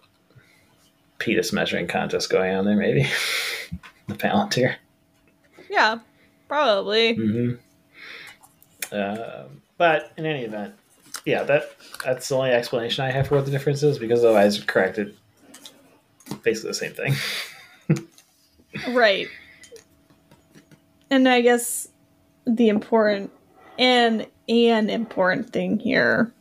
penis measuring contest going on there, maybe the Palantir. Yeah, probably. hmm Um, but in any event, yeah, that that's the only explanation I have for what the difference is because otherwise, corrected, basically the same thing. Right. And I guess the important and an important thing here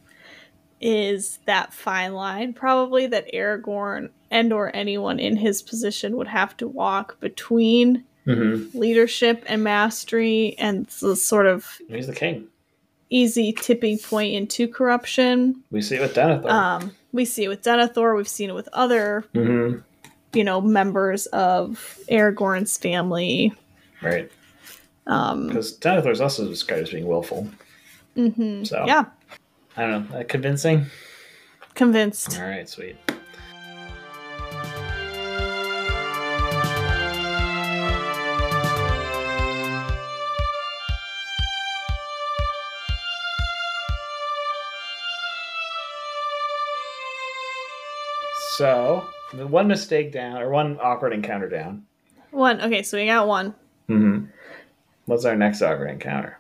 is that fine line probably that Aragorn and or anyone in his position would have to walk between hmm leadership and mastery and the sort of He's the king. easy tipping point into corruption. We see it with Denethor. Um, we see it with Denethor. We've seen it with other, hmm you know, members of Aragorn's family. Right, Um, because Denethor is also described as being willful. mhm. So- Yeah, I don't know, that convincing. convinced. All right, sweet. So, one mistake down, or one awkward encounter down. One. Okay, so we got one. Mm-hmm. What's our next awkward encounter?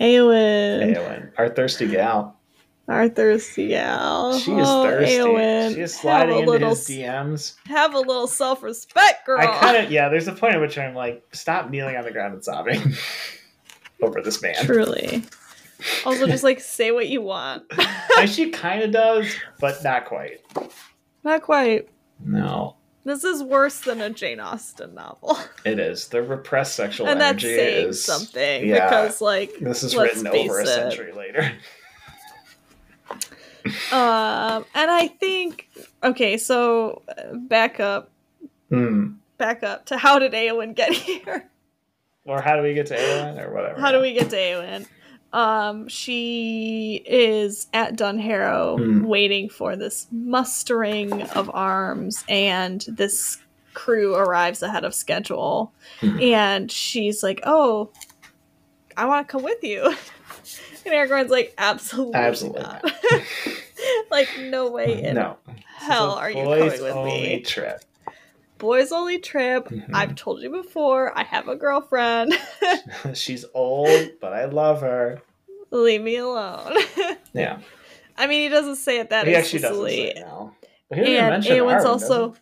Eowyn. Eowyn, our thirsty gal. Our thirsty gal. She is Oh, thirsty. Eowyn. She is sliding into little, his DMs. Have a little self-respect, girl. I kind of yeah. There's a point at which I'm like, stop kneeling on the ground and sobbing over this man. Truly. Also, just like say what you want. And she kind of does, but not quite. Not quite. No, This is worse than a Jane Austen novel, it is the repressed sexual and that's energy saying is something yeah. because, like, This is written over a it. century later. Um, and I think okay, so uh, back up, Hmm. back up to how did Eowyn get here? Or how do we get to Eowyn or whatever? How do we get to Eowyn? Um, she is at Dunharrow Hmm. waiting for this mustering of arms, and this crew arrives ahead of schedule. Hmm. And she's like, "Oh, I want to come with you." And Aragorn's like, "Absolutely, Absolutely not! like, no way in No. hell This is a are you coming with me? Trip. Boys only trip. Mhm. I've told you before. I have a girlfriend. She's old, but I love her. Leave me alone." Yeah, I mean, he doesn't say it that he actually doesn't say it and Eowyn's also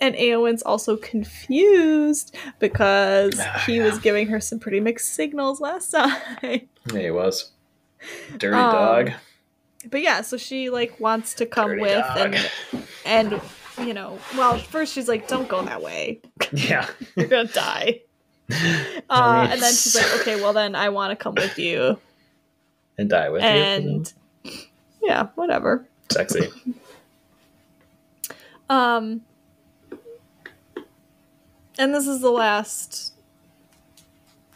and Eowyn's also confused because Ah, he yeah. was giving her some pretty mixed signals last time. Yeah, he was. Dirty Um, dog. But yeah, so she like wants to come Dirty with dog. and and you know, well, first she's like, "Don't go that way. Yeah. You're gonna die." Uh, and then she's like, "Okay, well then I want to come with you." and die with you. And yeah, whatever. Sexy. Um, and this is the last.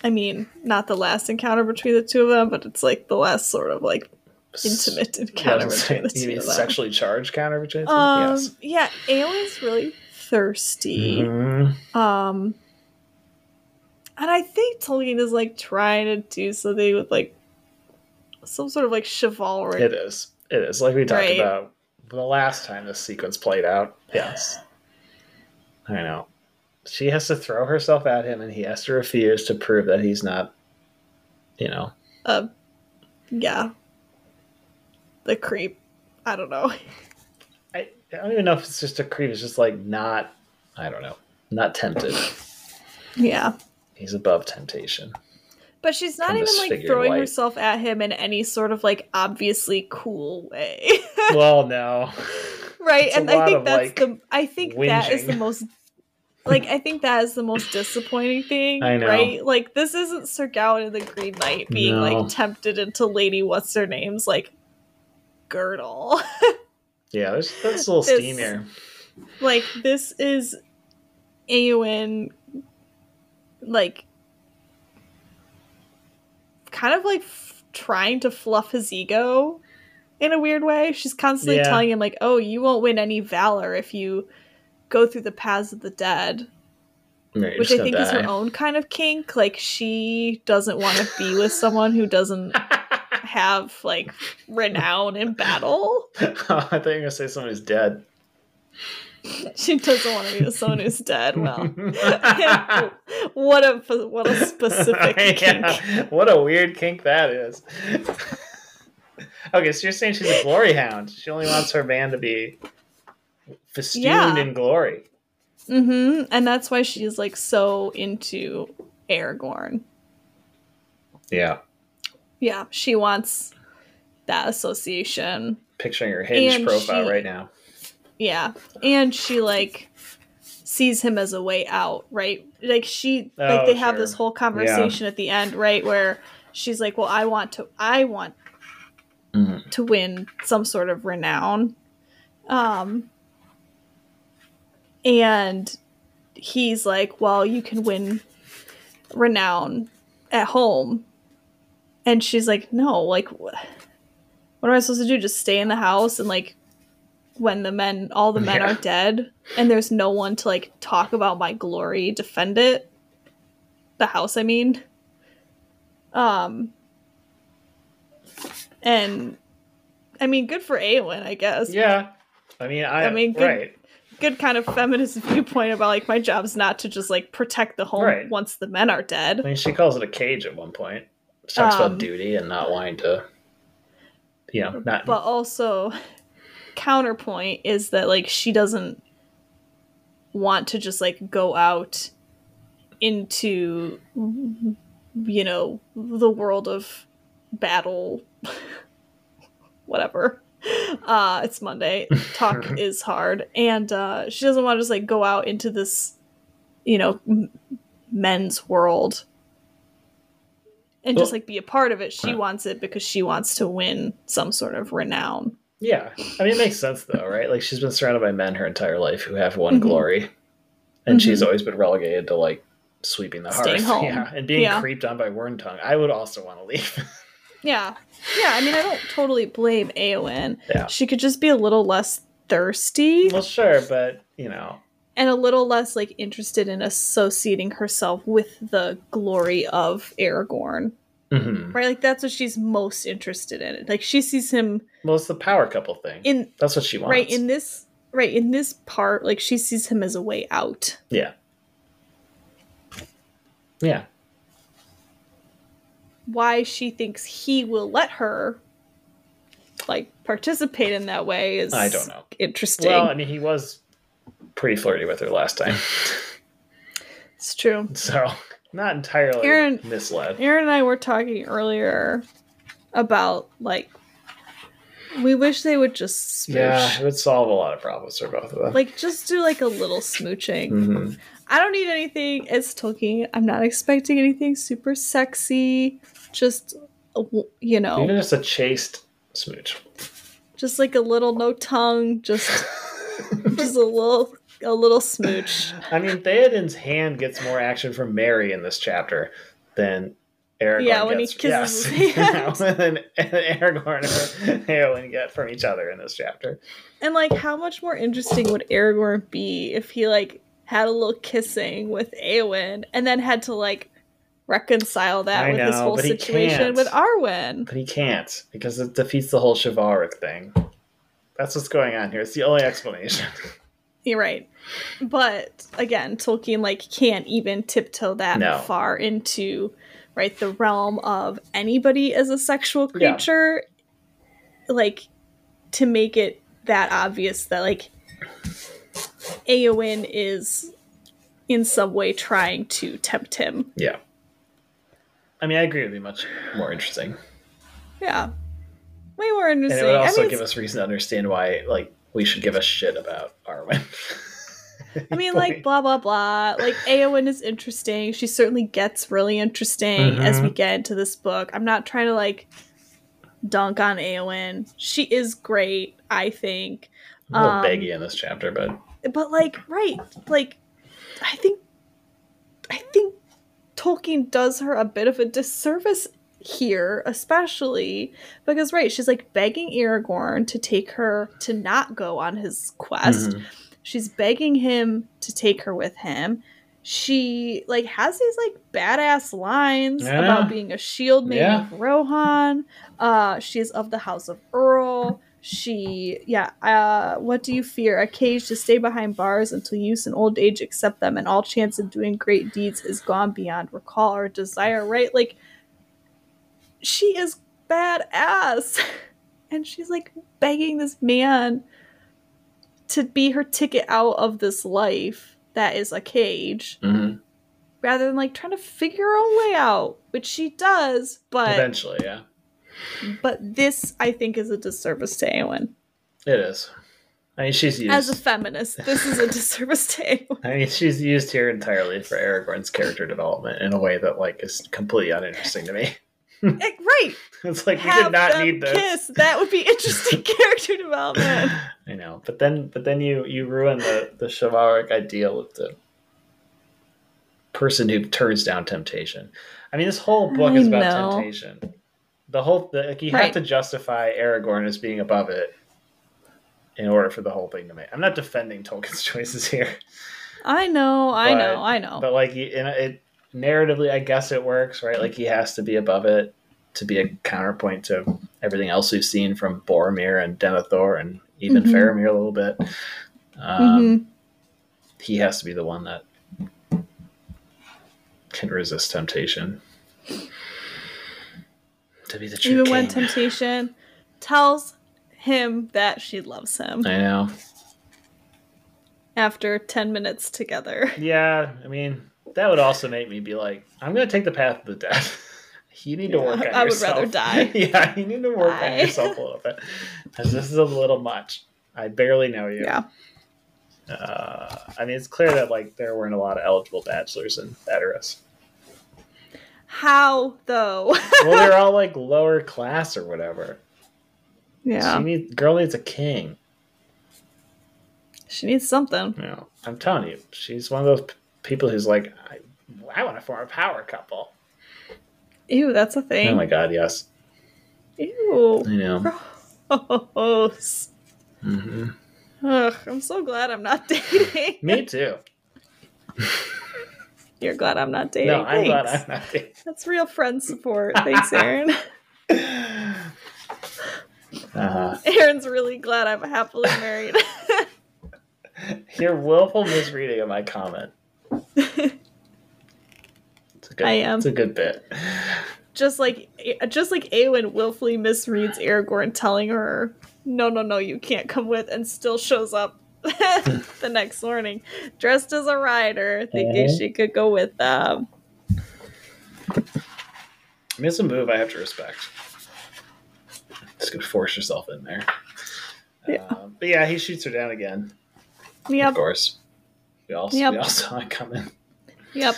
I mean, not the last encounter between the two of them, but it's like the last sort of like intimate encounter between the you mean sexually charged counter two? Um, yes. yeah, Eowyn's really thirsty. Mhm. Um, and I think Tolkien is like trying to do something with like some sort of like chivalry. It is. It is. Like we talked Right. about the last time this sequence played out. Yes. I know. She has to throw herself at him and he has to refuse to prove that he's not, you know. Uh, yeah. The creep. I don't know. I, I don't even know if it's just a creep. It's just like not, I don't know, not tempted. Yeah. He's above temptation. But she's not even like throwing light. herself at him in any sort of like obviously cool way. well, no. right. It's And I think of, that's like, the I think that is the most like I think that is the most disappointing thing. I know. Right? Like this isn't Sir Gawain and the Green Knight being No. like tempted into Lady what's her name's like girdle. Yeah, there's that's a little This- steam here. like this is Eowyn like kind of like f- trying to fluff his ego in a weird way. She's constantly Yeah. telling him like, "Oh, you won't win any valor if you go through the paths of the dead," you're which I think gonna is her own kind of kink. Like she doesn't want to be with someone who doesn't have like renown in battle. I thought you were gonna say someone who's dead. She doesn't want to be with someone who's dead. Well, what a what a specific kink. What a weird kink that is. okay, so you're saying she's a glory hound. She only wants her man to be festooned Yeah. in glory. Mm hmm And that's why she's like so into Aragorn. Yeah. Yeah, she wants that association. Picturing her hinge And profile she- right now. Yeah. And she like sees him as a way out, right? Like she like Oh, they have this whole conversation at the end, right, where she's like, "Well, I want to I want Mhm. to win some sort of renown." Um and he's like, "Well, you can win renown at home." And she's like, "No, like wh- what am I supposed to do? Just stay in the house and like when the men all the men Yeah. are dead and there's no one to like talk about my glory, defend it. The house, I mean. Um and I mean good for Eowyn, I guess. Yeah. I mean, I, I mean, good- right. Good kind of feminist viewpoint about like my job's not to just like protect the home Right. once the men are dead. I mean, she calls it a cage at one point. Talks Um, about duty and not wanting to, you know, not. but also counterpoint is that like she doesn't want to just like go out into you know the world of battle whatever. Uh it's monday. Talk is hard. And uh she doesn't want to just like go out into this you know m- men's world and just Well- like be a part of it she Right. wants it because she wants to win some sort of renown Yeah, I mean, it makes sense though, right? Like she's been surrounded by men her entire life who have won Mhm. glory, and she's Mhm. always been relegated to like sweeping the Staying hearth, home. yeah, and being Yeah. creeped on by Wormtongue. I would also want to leave. Yeah. Yeah, I mean, I don't totally blame Eowyn. Yeah. She could just be a little less thirsty well, sure, but you know, and a little less like interested in associating herself with the glory of Aragorn. mhm. Right? Like that's what she's most interested in. Like she sees him well, it's the power couple thing. in That's what she wants, right in this right in this part like she sees him as a way out. yeah, yeah, Why she thinks he will let her like participate in that way is I don't know. Interesting. Well, I mean, he was pretty flirty with her last time, it's true. so not entirely Aaron- misled. Aaron and I were talking earlier about like we wish they would just smooch. Yeah, it would solve a lot of problems for both of them. Like just do like a little smooching. hmm I don't need anything. It's Tolkien. I'm not expecting anything super sexy. Just you know, Even just a chaste smooch. just like a little no tongue. Just just a little a little smooch. I mean, Theoden's hand gets more action from Merry in this chapter than Aragorn Yeah, when he kisses yes. his hand. Aragorn and Eowyn get from each other in this chapter. And like, how much more interesting would Aragorn be if he like had a little kissing with Eowyn and then had to like reconcile that I with his whole situation with Arwen? But he can't because it defeats the whole chivalric thing. That's what's going on here. It's the only explanation. You're right. But again, Tolkien like can't even tiptoe that No. far into right the realm of anybody as a sexual Yeah. creature. Like to make it that obvious that like Eowyn is in some way trying to tempt him. Yeah. I mean, I agree. It'd be much more interesting, Yeah. Way more interesting. and it would I also mean, give us reason to understand why, like, we should give a shit about Arwen. I mean, like blah blah blah. Like Eowyn is interesting. She certainly gets really interesting as we Mhm. get into this book. I'm not trying to like dunk on Eowyn. She is great, I think. a little um, baggy in this chapter, but But like, right, like I think I think Tolkien does her a bit of a disservice here, especially because right, she's like begging Aragorn to take her to not go on his quest. Mhm. She's begging him to take her with him. She like has these like badass lines Yeah. about being a shield maiden Yeah. of Rohan. Uh she's of the house of Eorl. She yeah, uh what do you fear? A cage to stay behind bars until use and old age accept them, and all chance of doing great deeds is gone beyond recall or desire, right? Like she is badass. And she's like begging this man to be her ticket out of this life that is a cage Mhm. rather than like trying to figure her own way out which she does but eventually, yeah, but this i think is a disservice to Eowyn. it is. I mean, she's used. as a feminist this is a disservice to Eowyn. I mean, she's used here entirely for Aragorn's character development in a way that like is completely uninteresting to me. Eh, right It's like we did not need this. kiss that would be interesting character development I know, but then but then you you ruin the the chivalric ideal of the person who turns down temptation. I mean, this whole book I is about know. temptation. The whole the, like you Right. have to justify Aragorn as being above it in order for the whole thing to make. I'm not defending Tolkien's choices here, i know i But- know i know but like you- in it narratively, I guess it works, right? Like he has to be above it to be a counterpoint to everything else we've seen from Boromir and Denethor and even Mhm. Faramir a little bit. Um, Mhm. He has to be the one that can resist temptation. To be the true even king. when temptation tells him that she loves him I know. after 10 minutes together Yeah, I mean that would also make me be like, I'm going to take the path of the dead. you need to work on yourself. I would rather die. yeah, you need to work on yourself a little bit. Because this is a little much. I barely know you. yeah Uh, I mean, it's clear that like there weren't a lot of eligible bachelors in Edoras. how though Well, they're all like lower class or whatever. yeah She needs, girl needs a king. she needs something know, I'm telling you, she's one of those people who's like, I, I want to form a power couple. ew that's a thing Oh my god, yes. ew I know. gross hmm Ugh, i'm so glad i'm not dating Me too. you're glad i'm not dating No, I'm glad I'm not dating. that's real friend support thanks aaron Uh-huh. aaron's really glad i'm happily married Your willful misreading of my comment. It's a good, I am. It's a good bit. just like just like Eowyn willfully misreads Aragorn telling her, "No, no, no, you can't come with," and still shows up the next morning dressed as a rider, thinking Mhm. she could go with them. I mean, it's a move I have to respect. Just gonna force yourself in there. Yeah. Um, but yeah, he shoots her down again. Yeah. Of course. We all, Yep. we all saw it coming. yep.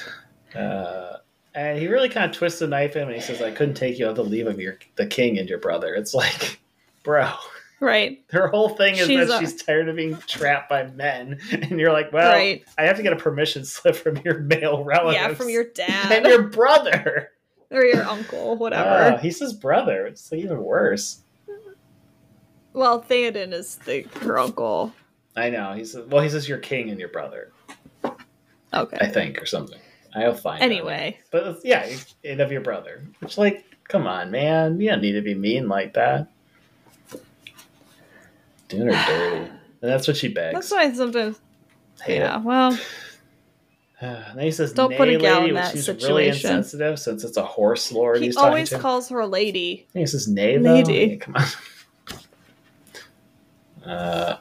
Uh, and he really kind of twists the knife in and he says, I couldn't take you out the leave of your the king and your brother. It's like, bro. Right, Her whole thing is She's that a- she's tired of being trapped by men. And you're like, well, right. I have to get a permission slip from your male relatives. Yeah, from your dad and your brother. or your uncle, whatever. Oh, he says brother. It's like even worse. well, Theoden is the her uncle. I know. He says, well, he says your king and your brother, I think, or something. I'll find out. Anyway, But yeah, and of your brother. It's like, come on, man. You don't need to be mean like that. Doing her dirty. And that's what she begs. that's why sometimes. Hate yeah. Well, and then he says, Don't put a gal lady, in that seems really situation. insensitive since it's a horse lord he always calls her a lady. And he says, nay. Lady. Yeah, come on. Uh,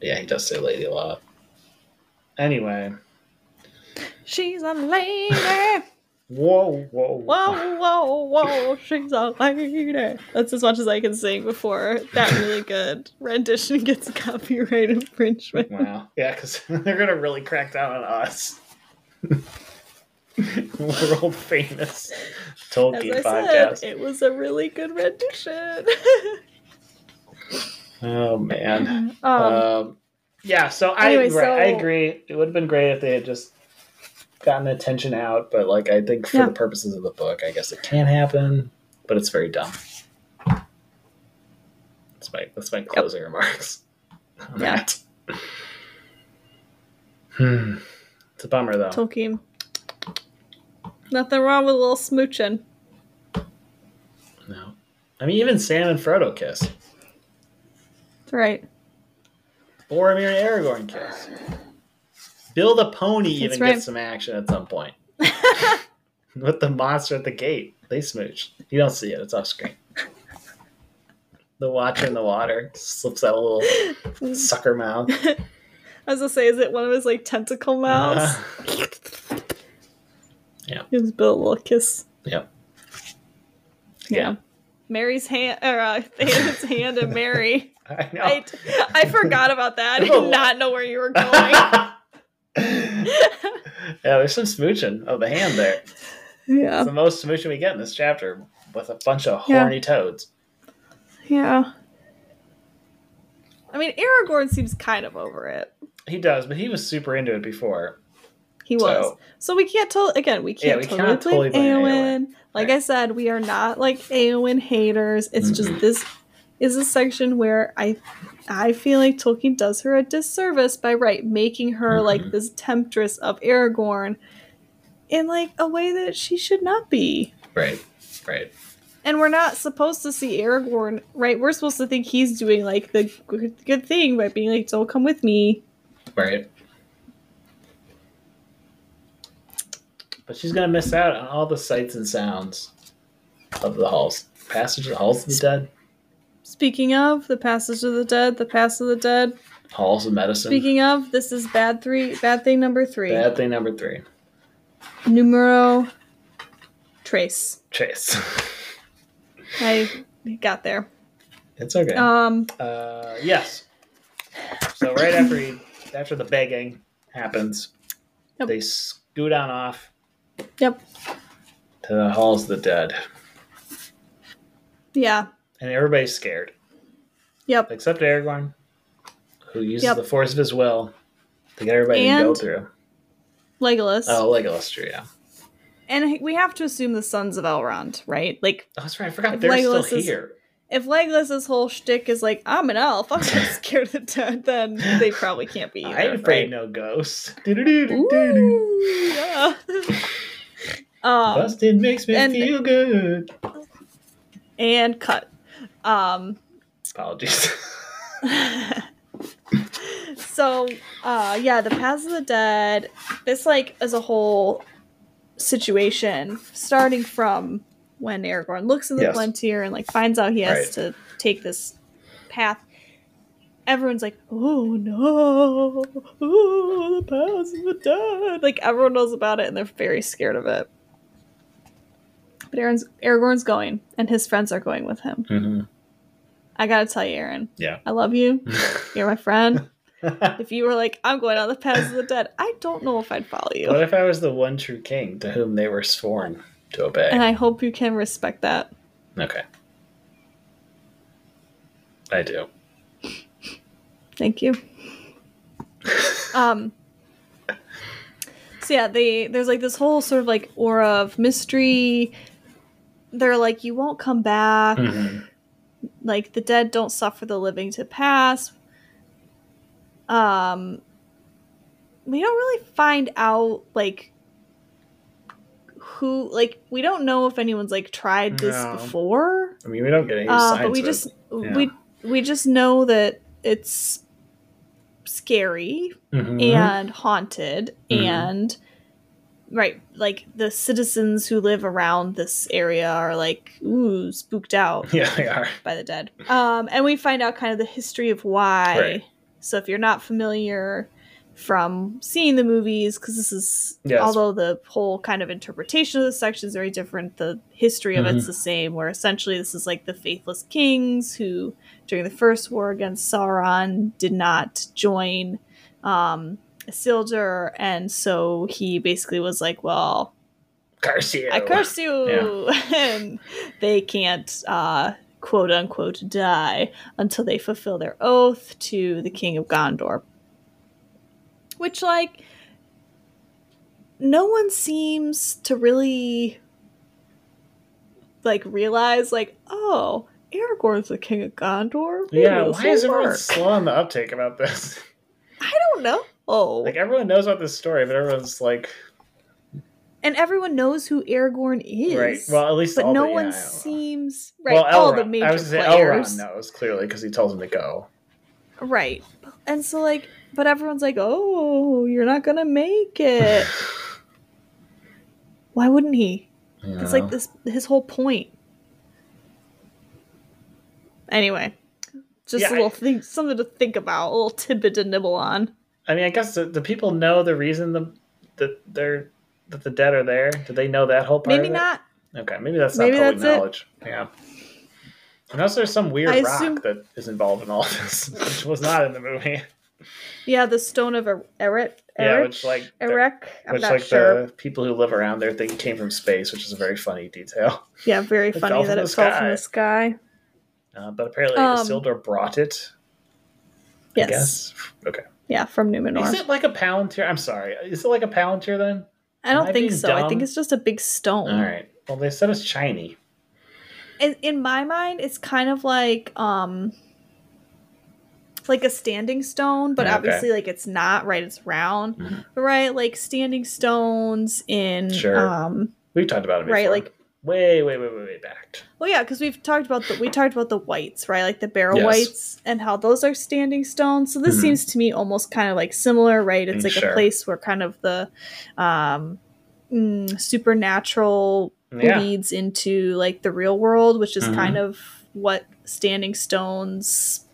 yeah, he does say lady a lot. Anyway, She's a lady. Whoa, whoa, Whoa, whoa, whoa, she's a lady. That's as much as I can sing before that really good rendition gets copyright infringement. Wow. Yeah, because they're gonna really crack down on us. World famous As Tolkien I podcast. said, it was a really good rendition. oh man. um, Um, yeah, so I anyway, right, I so- agree. It would have been great if they had just gotten attention out, but like I think for Yeah. the purposes of the book, I guess it can happen, but it's very dumb. That's my that's my closing remarks on Yeah. that. Hmm. It's a bummer though. Tolkien. Nothing wrong with a little smooching. No. I mean even Sam and Frodo kiss. That's right. Boromir and Aragorn kiss. Bill the pony even right. gets some action at some point. With the monster at the gate. They smooch. You don't see it, it's off screen. The watcher in the water slips out a little sucker mouth. I was gonna say, is it one of his like tentacle mouths? Uh, Gives Bill a little kiss. Yep. Yeah. Yeah. Merry's hand, or uh, his hand and Mary. I know. I, I forgot about that. I did not know where you were going. yeah, there's some smooching of the hand there. yeah. It's the most smooching we get in this chapter with a bunch of Yeah. horny toads. Yeah. I mean, Aragorn seems kind of over it. He does, but he was super into it before. He was. So- So, we can't tell again, we can't we totally blame totally blame Eowyn. Like Right. I said, we are not like Eowyn haters. It's Mhm. just this is a section where I I feel like Tolkien does her a disservice by right making her like Mhm. this temptress of Aragorn in like a way that she should not be. Right, right. And we're not supposed to see Aragorn, right? We're supposed to think he's doing like the good, good thing by being like, "Don't come with me." Right. But she's gonna miss out on all the sights and sounds of the halls. Passage of the halls of the dead. Speaking of the passage of the dead, the pass of the dead. Halls of medicine. Speaking of, this is bad three, bad thing number three. Bad thing number three. Numero trace. Chase. I got there. it's okay. Um, Uh, yes. So right after he, after the begging happens, Yep. they scoot on off yep, to the halls of the dead, yeah, and everybody's scared yep. except Aragorn, who uses Yep. the force of his will to get everybody to go through. Legolas, Oh, Legolas, true, yeah. and we have to assume the sons of Elrond, right? Like, Oh, that's right. I forgot they're Legolas still is- here. if Legolas's whole shtick is like, "I'm an elf, I'm not scared of the dead," then they probably can't be. Either, I ain't afraid right? no ghosts. Ooh, yeah. um, Busted makes me and- feel good. and cut. Um, Apologies. so uh yeah the paths of the dead this like as a whole situation starting from when aragorn looks in the Yes. Palantir and like finds out he has Right. to take this path everyone's like oh no oh, the paths of the dead like everyone knows about it and they're very scared of it but Aaron's, aragorn's going and his friends are going with him hmm i gotta tell you aaron Yeah. i love you you're my friend if you were like, I'm going on the paths of the dead, I don't know if I'd follow you. what if I was the one true king to whom they were sworn to obey? And I hope you can respect that. okay. I do. Thank you. um So yeah, they there's like this whole sort of like aura of mystery. They're like, you won't come back. Mhm. Like the dead don't suffer the living to pass. Um we don't really find out like who like we don't know if anyone's like tried this No. before. I mean, we don't get any Uh, but we just Yeah. we we just know that it's scary Mhm. and haunted Mhm. and right like the citizens who live around this area are like ooh spooked out yeah, they are. by the dead um and we find out kind of the history of why Right. so if you're not familiar from seeing the movies because this is Yes. although the whole kind of interpretation of the section is very different the history of it's Mhm. the same where essentially this is like the faithless kings who during the first war against sauron did not join um isildur and so he basically was like well Curse you. I curse you. and they can't, uh, quote unquote, die until they fulfill their oath to the King of Gondor. Which, like, no one seems to really, like, realize, like, oh, Aragorn's the King of Gondor? Maybe Yeah, why is everyone slow on the uptake about this? I don't know. Oh. Like everyone knows about this story, but everyone's like, and everyone knows who Aragorn is. right? Well, at least but no the, one I seems right. Well, all the Elrond- major I was say players. Elrond knows clearly because he tells him to go. Right. And so like but everyone's like, "Oh, you're not going to make it." Why wouldn't he? You It's like this his whole point. Anyway, just Yeah, a little I- thing something to think about, a little tidbit to nibble on. I mean, I guess the, the people know the reason the that they're that the dead are there. Do they know that whole part? Maybe of it? not. Okay, maybe that's Maybe not public that's it. knowledge. Yeah. Unless there's some weird I rock assume- that is involved in all this, which was not in the movie. Yeah, the stone of Er- Eret. Yeah, which like the- Erech? I'm which not like sure. the people who live around there think came from space, which is a very funny detail. Yeah, very It funny that it the fell from the sky. Uh, but apparently, Um, Isildur brought it. I Yes. guess. Okay. Yeah, from Numenor. Is it like a palantir? I'm sorry. Is it like a palantir then? I don't am think so. I think it's just a big stone. All right. Well, they said it's shiny. in, in my mind it's kind of like um like a standing stone but Okay. obviously like it's not right it's round Mhm. right like standing stones in Sure. um We've talked about it before. right like way, way, way, way, way back. well yeah because we've talked about the we talked about the wights right like the barrel Yes. whites and how those are standing stones so this Mhm. seems to me almost kind of like similar right it's Mm, like sure. a place where kind of the um mm, supernatural Yeah. leads into like the real world, which is Mhm. kind of what standing stones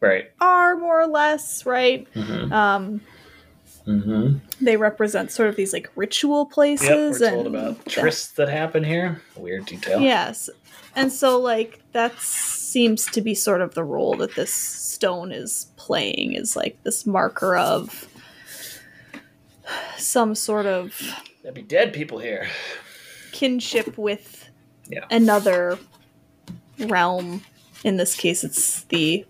Right. are more or less, right? Mm-hmm. Um, Mm-hmm. they represent sort of these like ritual Yep. places We're told and about that- trysts that happen here. Weird detail. yes. And so like that seems to be sort of the role that this stone is playing is like this marker of some sort of There'd be dead people here. kinship with Yeah. another realm. In this case, it's the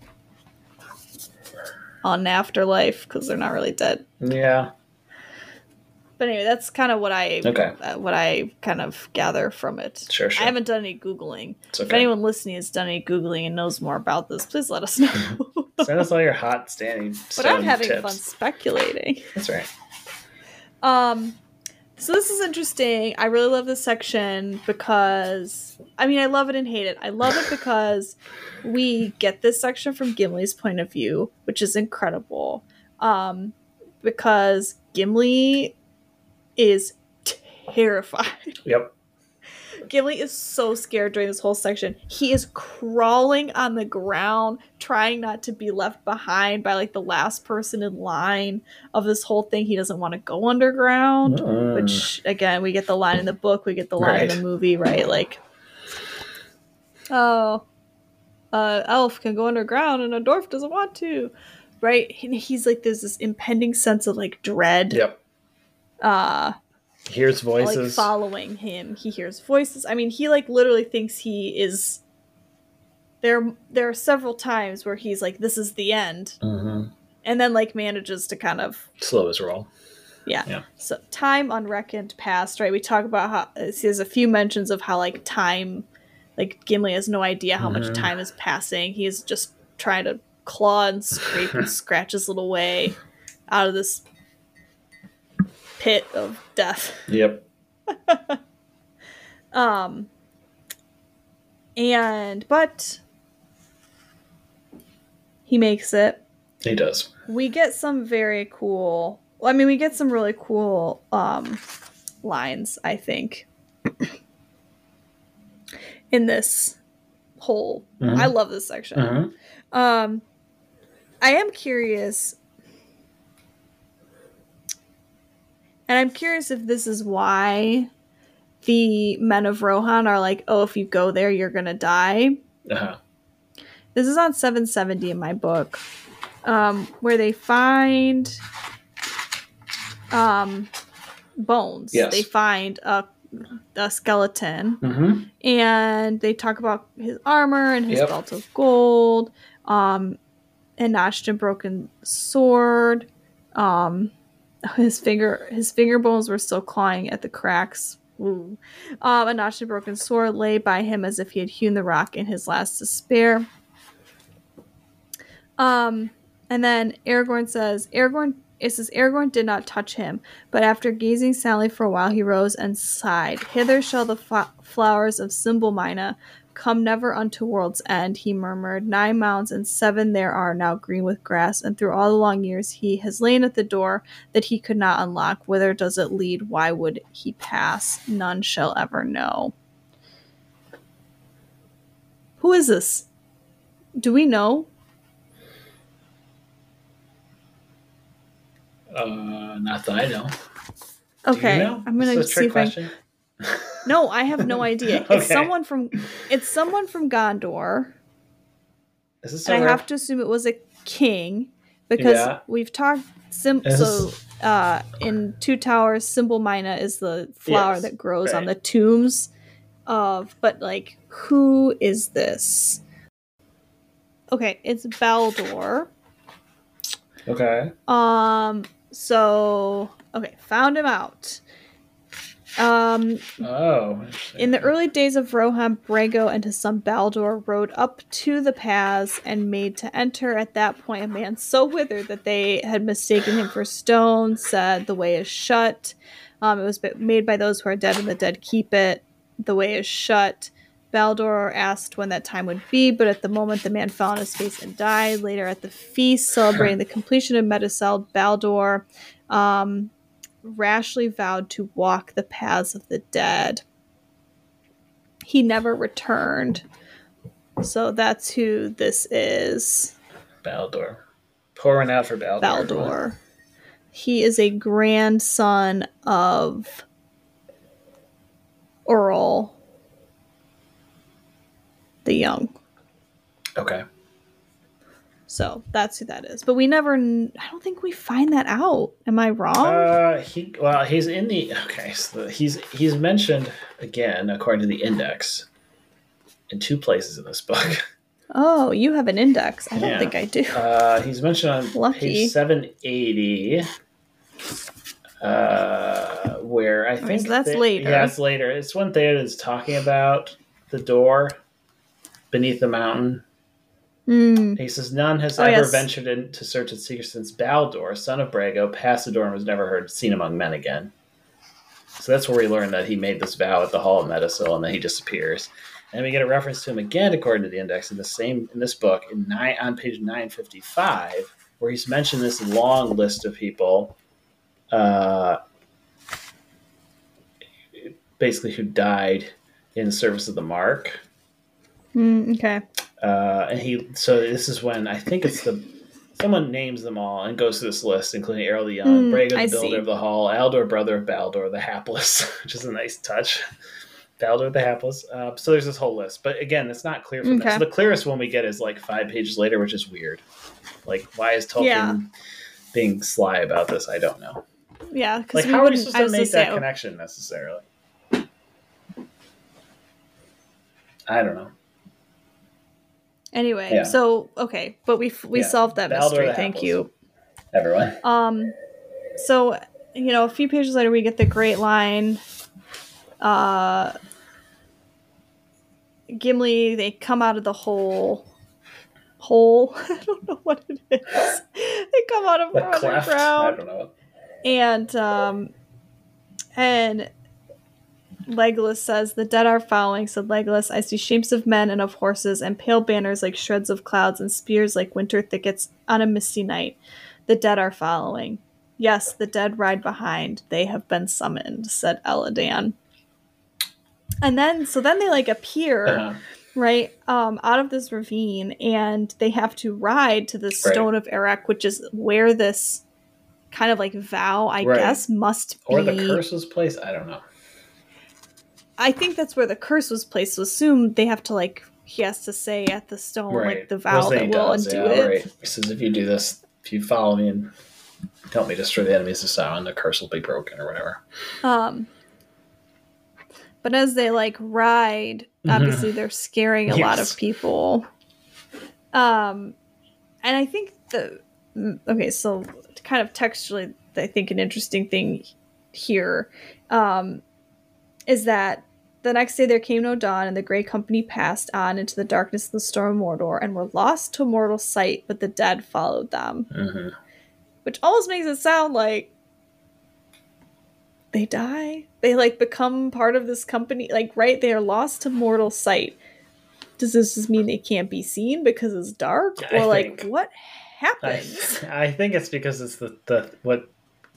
on afterlife because they're not really dead. Yeah. But anyway, that's kind of what I Okay. uh, what I kind of gather from it. Sure, sure. I haven't done any googling. It's If anyone listening has done any googling and knows more about this, please let us know. Send us all your hot standing but I'm having tips. fun speculating. That's right. Um, so this is interesting. I really love this section because I mean I love it and hate it. I love it because we get this section from Gimli's point of view, which is incredible. Um, because Gimli is terrified. Yep. Gimli is so scared during this whole section. He is crawling on the ground, trying not to be left behind by like the last person in line of this whole thing. He doesn't want to go underground, Mm. which again, we get the line in the book, we get the line in the movie, right? Like, oh, uh, elf can go underground and a dwarf doesn't want to, right? And he's like, there's this impending sense of like dread. Yep. Uh, Hears voices like following him. He hears voices. I mean, he like literally thinks he is. There, there are several times where he's like, "This is the end," hmm and then like manages to kind of Slow his roll. yeah. Yeah. So time unreckoned past, right? We talk about how there's a few mentions of how like time, like Gimli has no idea how much Mhm. time is passing. He is just trying to claw and scrape and scratch his little way out of this pit of death. Yep. Um and but he makes it. He does. We get some very cool well, I mean we get some really cool um lines, I think. in this whole Mhm. I love this section. Mhm. Um I am curious And I'm curious if this is why the men of Rohan are like, oh, if you go there, you're going to die. Uh-huh. This is on 770 in my book, um, where they find um, bones. Yes. They find a, a skeleton Mm-hmm. and they talk about his armor and his Yep. belt of gold, um, a notched and broken sword. Um, his finger, his finger bones were still clawing at the cracks. Ooh. Um, a notched and broken sword lay by him as if he had hewn the rock in his last despair. Um, and then Aragorn says, Aragorn. It says Aragorn did not touch him, but after gazing sadly for a while, he rose and sighed. Hither shall the flowers of Simbelmynë come never unto world's end, he murmured. Nine mounds and seven there are now green with grass, and through all the long years he has lain at the door that he could not unlock. Whither does it lead? Why would he pass? None shall ever know. Who is this? Do we know? Uh, not that I know. Okay, you know? I'm gonna This is a see if I. No, I have no idea. It's someone from. It's someone from Gondor. Is this and I have to assume it was a king because Yeah. we've talked sim- Is so uh in two towers simbelmynë is the flower Yes, that grows on the tombs of but like who is this okay it's Baldor okay? um so okay found him out um Oh, in the early days of Rohan, Brego and his son Baldor rode up to the paths and made to enter. At that point, a man so withered that they had mistaken him for stone said, The way is shut. Um, it was made by those who are dead, and the dead keep it. The way is shut. Baldor asked when that time would be, but at the moment the man fell on his face and died. Later at the feast celebrating the completion of Meduseld, Baldor um, rashly vowed to walk the paths of the dead he never returned. So that's who this is, Baldor. Pouring out for Baldor. Baldor. He is a grandson of Eorl the Young. Okay. So that's who that is. But we never, I don't think we find that out. Am I wrong? Uh, he well, he's in the okay. So he's he's mentioned again according to the index in two places in this book. oh, you have an index. I don't Yeah. think I do. Uh, he's mentioned on Lucky. page seven eighty. Uh, where I think that's that- later. Yeah, it's later. It's when is talking about the door beneath the mountain. Hmm. He says, None has Oh, ever yes. ventured into search its secret since Baldor, son of Brego, passed the door and was never heard seen among men again. So that's where we learn that he made this vow at the Hall of Meduseld and then he disappears. And we get a reference to him again, according to the index, in the same in this book, in nine on page nine fifty five, where he's mentioned this long list of people, uh, basically who died in service of the Mark. Hmm, okay. Uh, and he so this is when I think it's the someone names them all and goes to this list, including Eorl the Young, Mm, Brego the I builder see. of the hall, Aldor brother of Baldor the hapless, which is a nice touch. Baldor the hapless. Uh, so there's this whole list, but again, it's not clear from Okay. So The clearest one we get is like five pages later, which is weird. Like, why is Tolkien Yeah. being sly about this? I don't know. Yeah, because Like, how are you supposed to make that connection necessarily? I don't know. Anyway, Yeah. so okay, but we we Yeah, solved that Baldor mystery. Thank Hapless. you. Everyone. Um, so you know, a few pages later, we get the great line. Uh, Gimli, they come out of the hole. Hole. I don't know what it is. they come out of The cleft. I don't know. and um, and Legolas says, "The dead are following." Said Legolas, "I see shapes of men and of horses, and pale banners like shreds of clouds, and spears like winter thickets on a misty night. The dead are following." Yes, the dead ride behind. They have been summoned," said Elladan. And then, so then they like appear Uh-huh. right um out of this ravine and they have to ride to the Right. stone of Erech which is where this kind of like vow, I Right. guess, must be. Or the curse's place? I don't know. I think that's where the curse was placed. So assume they have to like he has to say at the stone like the vow that he will does, undo yeah, it. Right. He says, if you do this, if you follow me and help me destroy the enemies of Sauron, the curse will be broken or whatever. Um, but as they like ride, Mhm. obviously they're scaring a lot of people. Um, and I think the mm, okay, so kind of textually, I think an interesting thing here um, is that the next day there came no dawn, and the Grey company passed on into the darkness of the storm of Mordor, and were lost to mortal sight, but the dead followed them hmm which almost makes it sound like they die. They like become part of this company. Like, right? They are lost to mortal sight. Does this just mean they can't be seen because it's dark, I or like think- what I, happens? I think it's because it's the, the what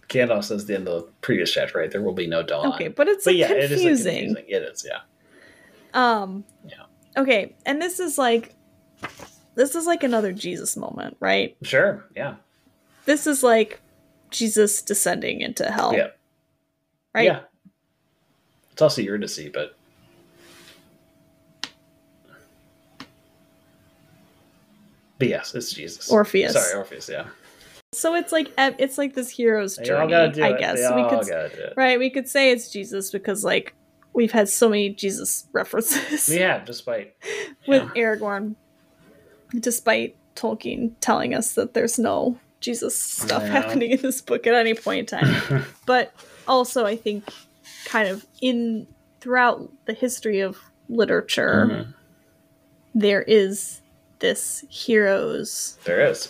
Gandalf says the end of the previous chapter, right? There will be no dawn. Okay, but it's But like, yeah, it is like, confusing. confusing. It is, yeah. Um. Yeah. Okay, and this is like, this is like another Jesus moment, right? Sure, yeah. This is like Jesus descending into hell. Yeah. Right. Yeah. It's also Eurydice, but But yes, it's Jesus. Orpheus. Sorry, Orpheus, yeah. So it's like it's like this hero's They all journey. do I it. guess They we could do it. Right, we could say it's Jesus because like we've had so many Jesus references Yeah, despite with yeah. Aragorn, despite Tolkien telling us that there's no Jesus stuff Yeah. happening in this book at any point in time. but also, I think, kind of in throughout the history of literature, Mhm. there is this hero's There is.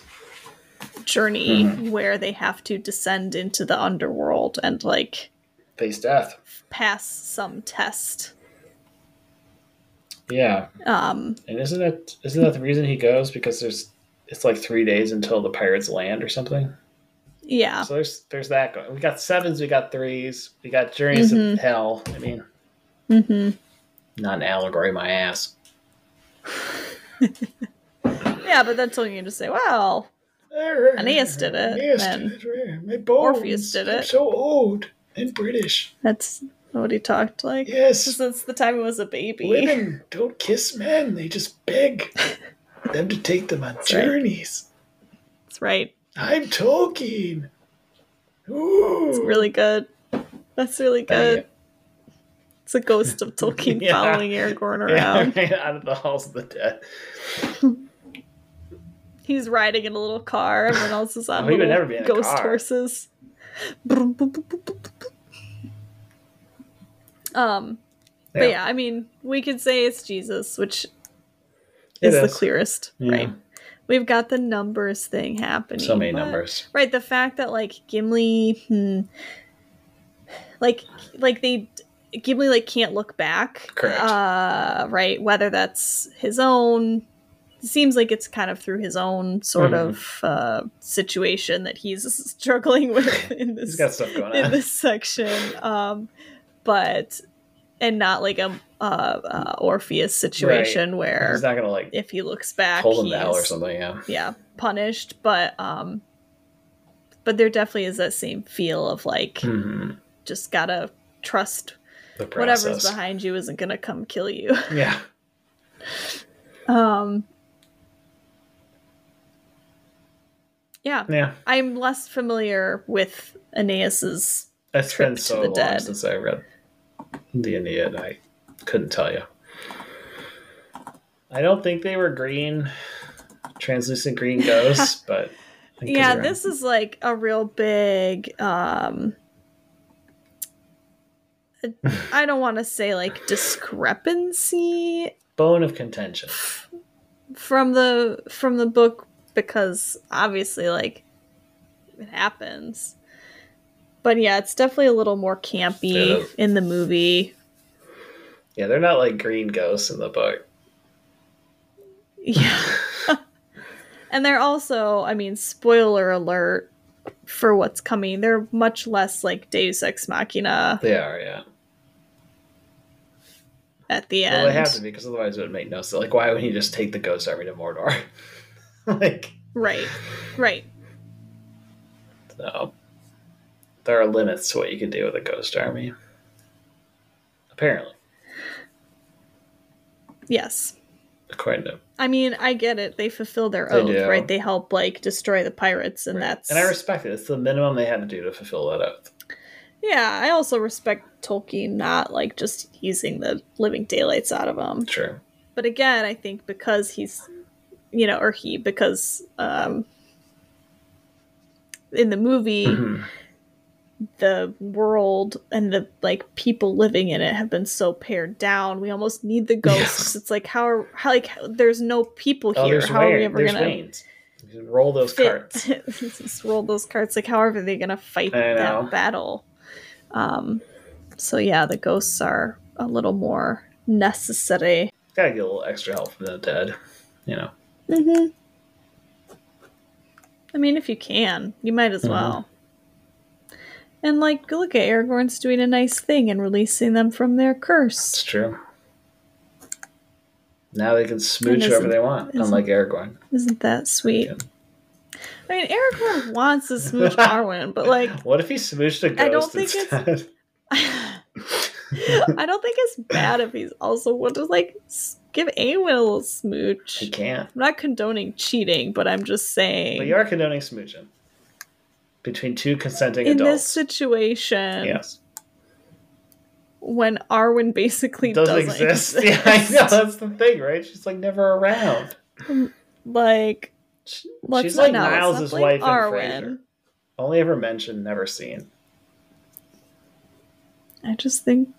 Journey Mhm. where they have to descend into the underworld and like Face death. pass some test. Yeah. Um, And isn't it isn't that the reason he goes? Because there's it's like three days until the pirates land or something. yeah. So there's there's that going. We got sevens, we got threes, we got journeys Mhm. of hell. I mean, mm-hmm. not an allegory, my ass. Yeah, but that's then Tolkien just say, well, Aeneas did it, Aeneas and did it. My bones. Orpheus did I'm it. so old and British. that's what he talked like. Yes. Since the time he was a baby. Women don't kiss men; they just beg them to take them on That's right. journeys. That's right. I'm Tolkien. Ooh, It's really good. That's really good. It's a ghost of Tolkien Yeah. following Aragorn around. Yeah, out of the halls of the dead. He's riding in a little car. Everyone else is on Oh, little never be in a ghost car. horses. Um, but yeah, I mean, we could say it's Jesus, which is the clearest, Yeah. right? We've got the numbers thing happening. So many but- numbers. Right, the fact that like Gimli, hmm, like like they Gimli like can't look back. Correct. Uh, right, whether that's his own. Seems like it's kind of through his own sort Mhm. of uh, situation that he's struggling with in this He's got stuff going in this section. Um, but and not like a uh, uh, Orpheus situation where He's not gonna like if he looks back, hold him hell or something. Yeah. yeah punished but um but there definitely is that same feel of like hmm just gotta trust whatever's behind you isn't gonna come kill you Yeah. um yeah Yeah. i'm less familiar with aeneas's It's Trip been to the long dead. since I read the Aeneid. I couldn't tell you. I don't think they were green, translucent green ghosts, but I could be yeah this is like a real big um i don't want to say like discrepancy bone of contention. from the from the book because obviously like it happens but yeah it's definitely a little more campy Yeah. in the movie Yeah, they're not like green ghosts in the book. yeah and they're also i mean spoiler alert for what's coming they're much less like deus ex machina They are, yeah. at the end Well, they have to be because otherwise it would make no sense. Like, why would he just take the ghost army to Mordor? like, right right no. there are limits to what you can do with a ghost army. Apparently, Yes. according to I mean, I get it. They fulfill their They oath, do. right? They help like destroy the pirates, and that's and I respect it. It's the minimum they had to do to fulfill that oath. yeah. I also respect Tolkien not like just using the living daylights out of them. Sure. But again, I think because he's, you know, or he because um, in the movie Mhm. the world and the like people living in it have been so pared down. We almost need the ghosts. It's like how, are, how like there's no people Oh, here. how are we ever gonna. Roll those fit cards. just roll those cards like how are they gonna fight I know. that battle um so yeah the ghosts are a little more necessary Gotta get a little extra help from the dead. You know. Mm-hmm. i mean if you can you might as Mhm. well and like look at aragorn's doing a nice thing and releasing them from their curse. It's true. Now they can smooch whoever they want, unlike Aragorn. isn't that sweet Yeah. i mean aragorn wants to smooch arwen but like What if he smooched a ghost I don't think it's- instead? I don't think it's bad if he's also would just like give Arwen a little smooch. he can't. I'm not condoning cheating, but I'm just saying But you are condoning smooching between two consenting adults. in this situation, yes, when Arwen basically does doesn't exist. exist, Yeah, I know that's the thing, right? She's like never around. like She- She's like Niles' not wife in Arwen. Frasier. Only ever mentioned, never seen. I just think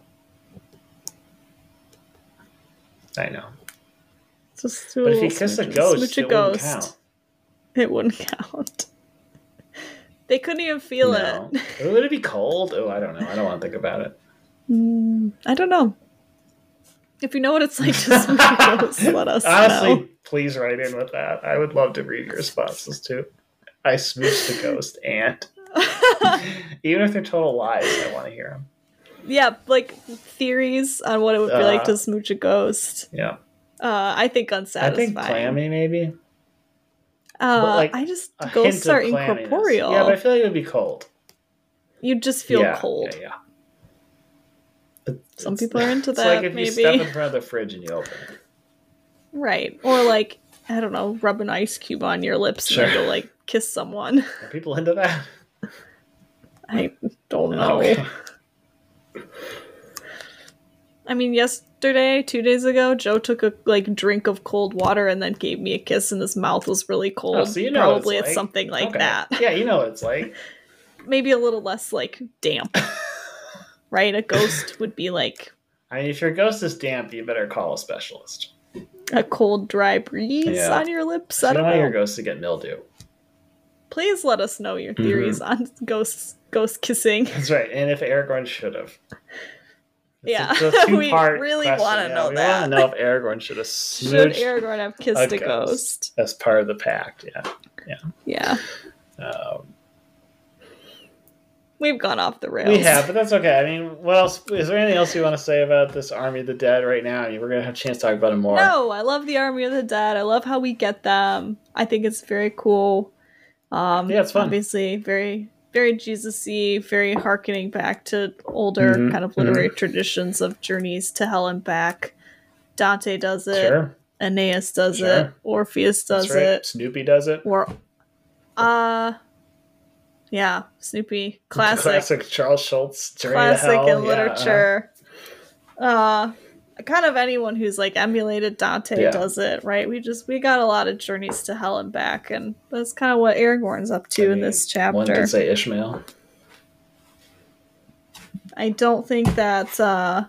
I know, just do but a if you little kiss a ghost, a it wouldn't count. It wouldn't count. They couldn't even feel no. it. Would it be cold? Oh, I don't know. I don't want to think about it. Mm, I don't know. If you know what it's like to smooch a ghost, let us Honestly, know. please write in with that. I would love to read your responses too. I smooched the ghost, and even if they're total lies, I want to hear them. Yeah, like theories on what it would be like Uh, to smooch a ghost. Yeah, Uh, I think unsatisfying. I think clammy maybe. uh, like, I just ghosts are incorporeal. Yeah, but I feel like it would be cold. You'd just feel yeah, cold. Yeah, yeah. Some it's- people are into it's that, like if you maybe. step in front of the fridge and you open it. Right. Or like I don't know, rub an ice cube on your lips Sure. and go like kiss someone. Are people into that? I don't know. I mean, yesterday, two days ago, Joe took a like drink of cold water and then gave me a kiss, and his mouth was really cold. Oh, so you know what it's Probably it's, like. something like Okay. that. Yeah, you know what it's like. Maybe a little less like damp. right? A ghost would be like I mean, if your ghost is damp, you better call a specialist. a cold, dry breeze Yeah. on your lips. You I don't want your know. ghost to get mildew. Please let us know your Mm-hmm. theories on ghosts, ghost kissing. That's right. And if Aragorn should have. Yeah. a- a We really wanna Yeah, know we that. want to know if Aragorn should have Should Aragorn have kissed a a, ghost? as part of the pact. Yeah. Yeah. Um, We've gone off the rails. we have, but that's okay. I mean, what else? Is there anything else you want to say about this Army of the Dead right now? I mean, we're gonna have a chance to talk about it more. No, I love the Army of the Dead. I love how we get them. I think it's very cool. Um, Yeah, it's fun. Obviously, very, very Jesus-y, very harkening back to older Mhm, kind of literary traditions of journeys to hell and back. Dante does it. Sure. Aeneas does Sure. it. Orpheus does right. it. Snoopy does it. Or, uh, yeah, Snoopy, classic, Classic Charles Schulz. Classic Hell. in Yeah, literature. Uh, kind of anyone who's like emulated Dante Yeah. does it, right? We just we got a lot of journeys to hell and back, and that's kind of what Aragorn's up to I in this chapter. One chapter. could say Ishmael. I don't think that uh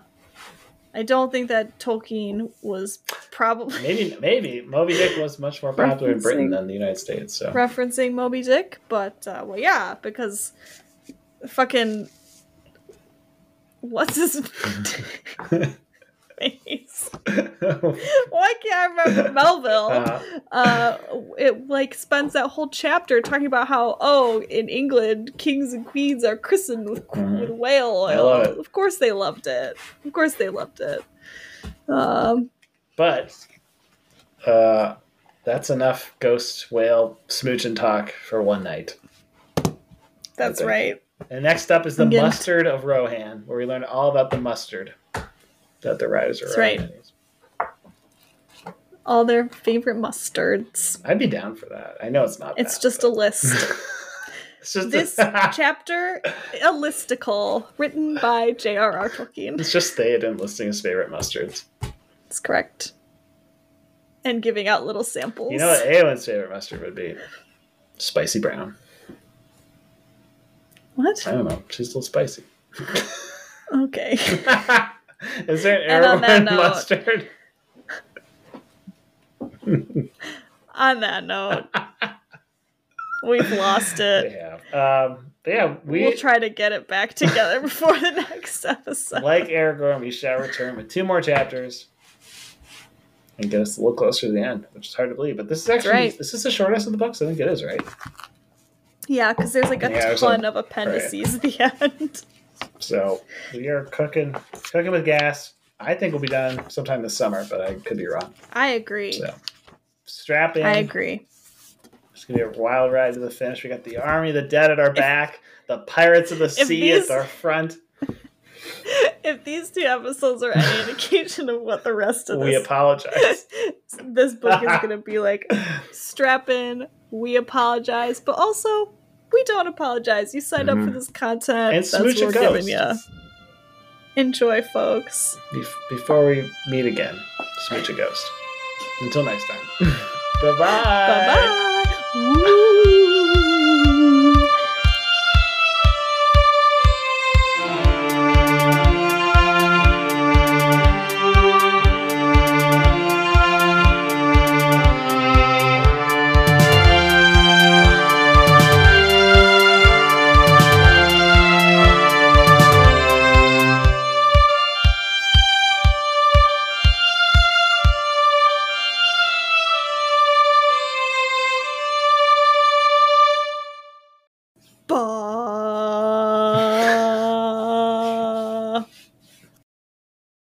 I don't think that Tolkien was probably Maybe, maybe Moby Dick was much more popular in Britain than the United States. So referencing Moby Dick, but uh, well, yeah, because fucking what's his face? Why can't I remember Melville? Uh, uh it like spends that whole chapter talking about how oh in england kings and queens are christened with, Mhm. with whale oil I love it. of course they loved it of course they loved it um but uh, that's enough ghost whale smooch and talk for one night. that's right And next up is the mustard of Rohan, where we learn all about the mustard that the riders are That's right. All their favorite mustards. I'd be down for that. I know it's not. It's just a list. it's just this chapter, a listicle written by J.R.R. Tolkien. It's just Theoden listing his favorite mustards. That's correct. And giving out little samples. You know what Eowyn's favorite mustard would be? Spicy brown. What? I don't know. She's a little spicy. Okay. Is there an And on note- mustard? On that note, we've lost it. have. Um, yeah, we we'll try to get it back together before the next episode. like Aragorn. We shall return with two more chapters and get us a little closer to the end, which is hard to believe. But this is actually right. this is the shortest of the books. I think it is right. Yeah, because there's like a Yeah, ton a- of appendices at the end. So we are cooking, cooking with gas. I think we'll be done sometime this summer, but I could be wrong. I agree. So strap in. I agree. It's gonna be a wild ride to the finish. We got the army of the dead at our back, the pirates of the sea these- at our front. If these two episodes are any indication of what the rest of We this apologize. this book is going to be like, strap in, we apologize, but also we don't apologize. You signed up for Mhm. this content. And That's smooch what a we're giving ghost. you. Enjoy, folks. Bef- Before we meet again, smooch a ghost. Until next time. Bye-bye. Bye bye.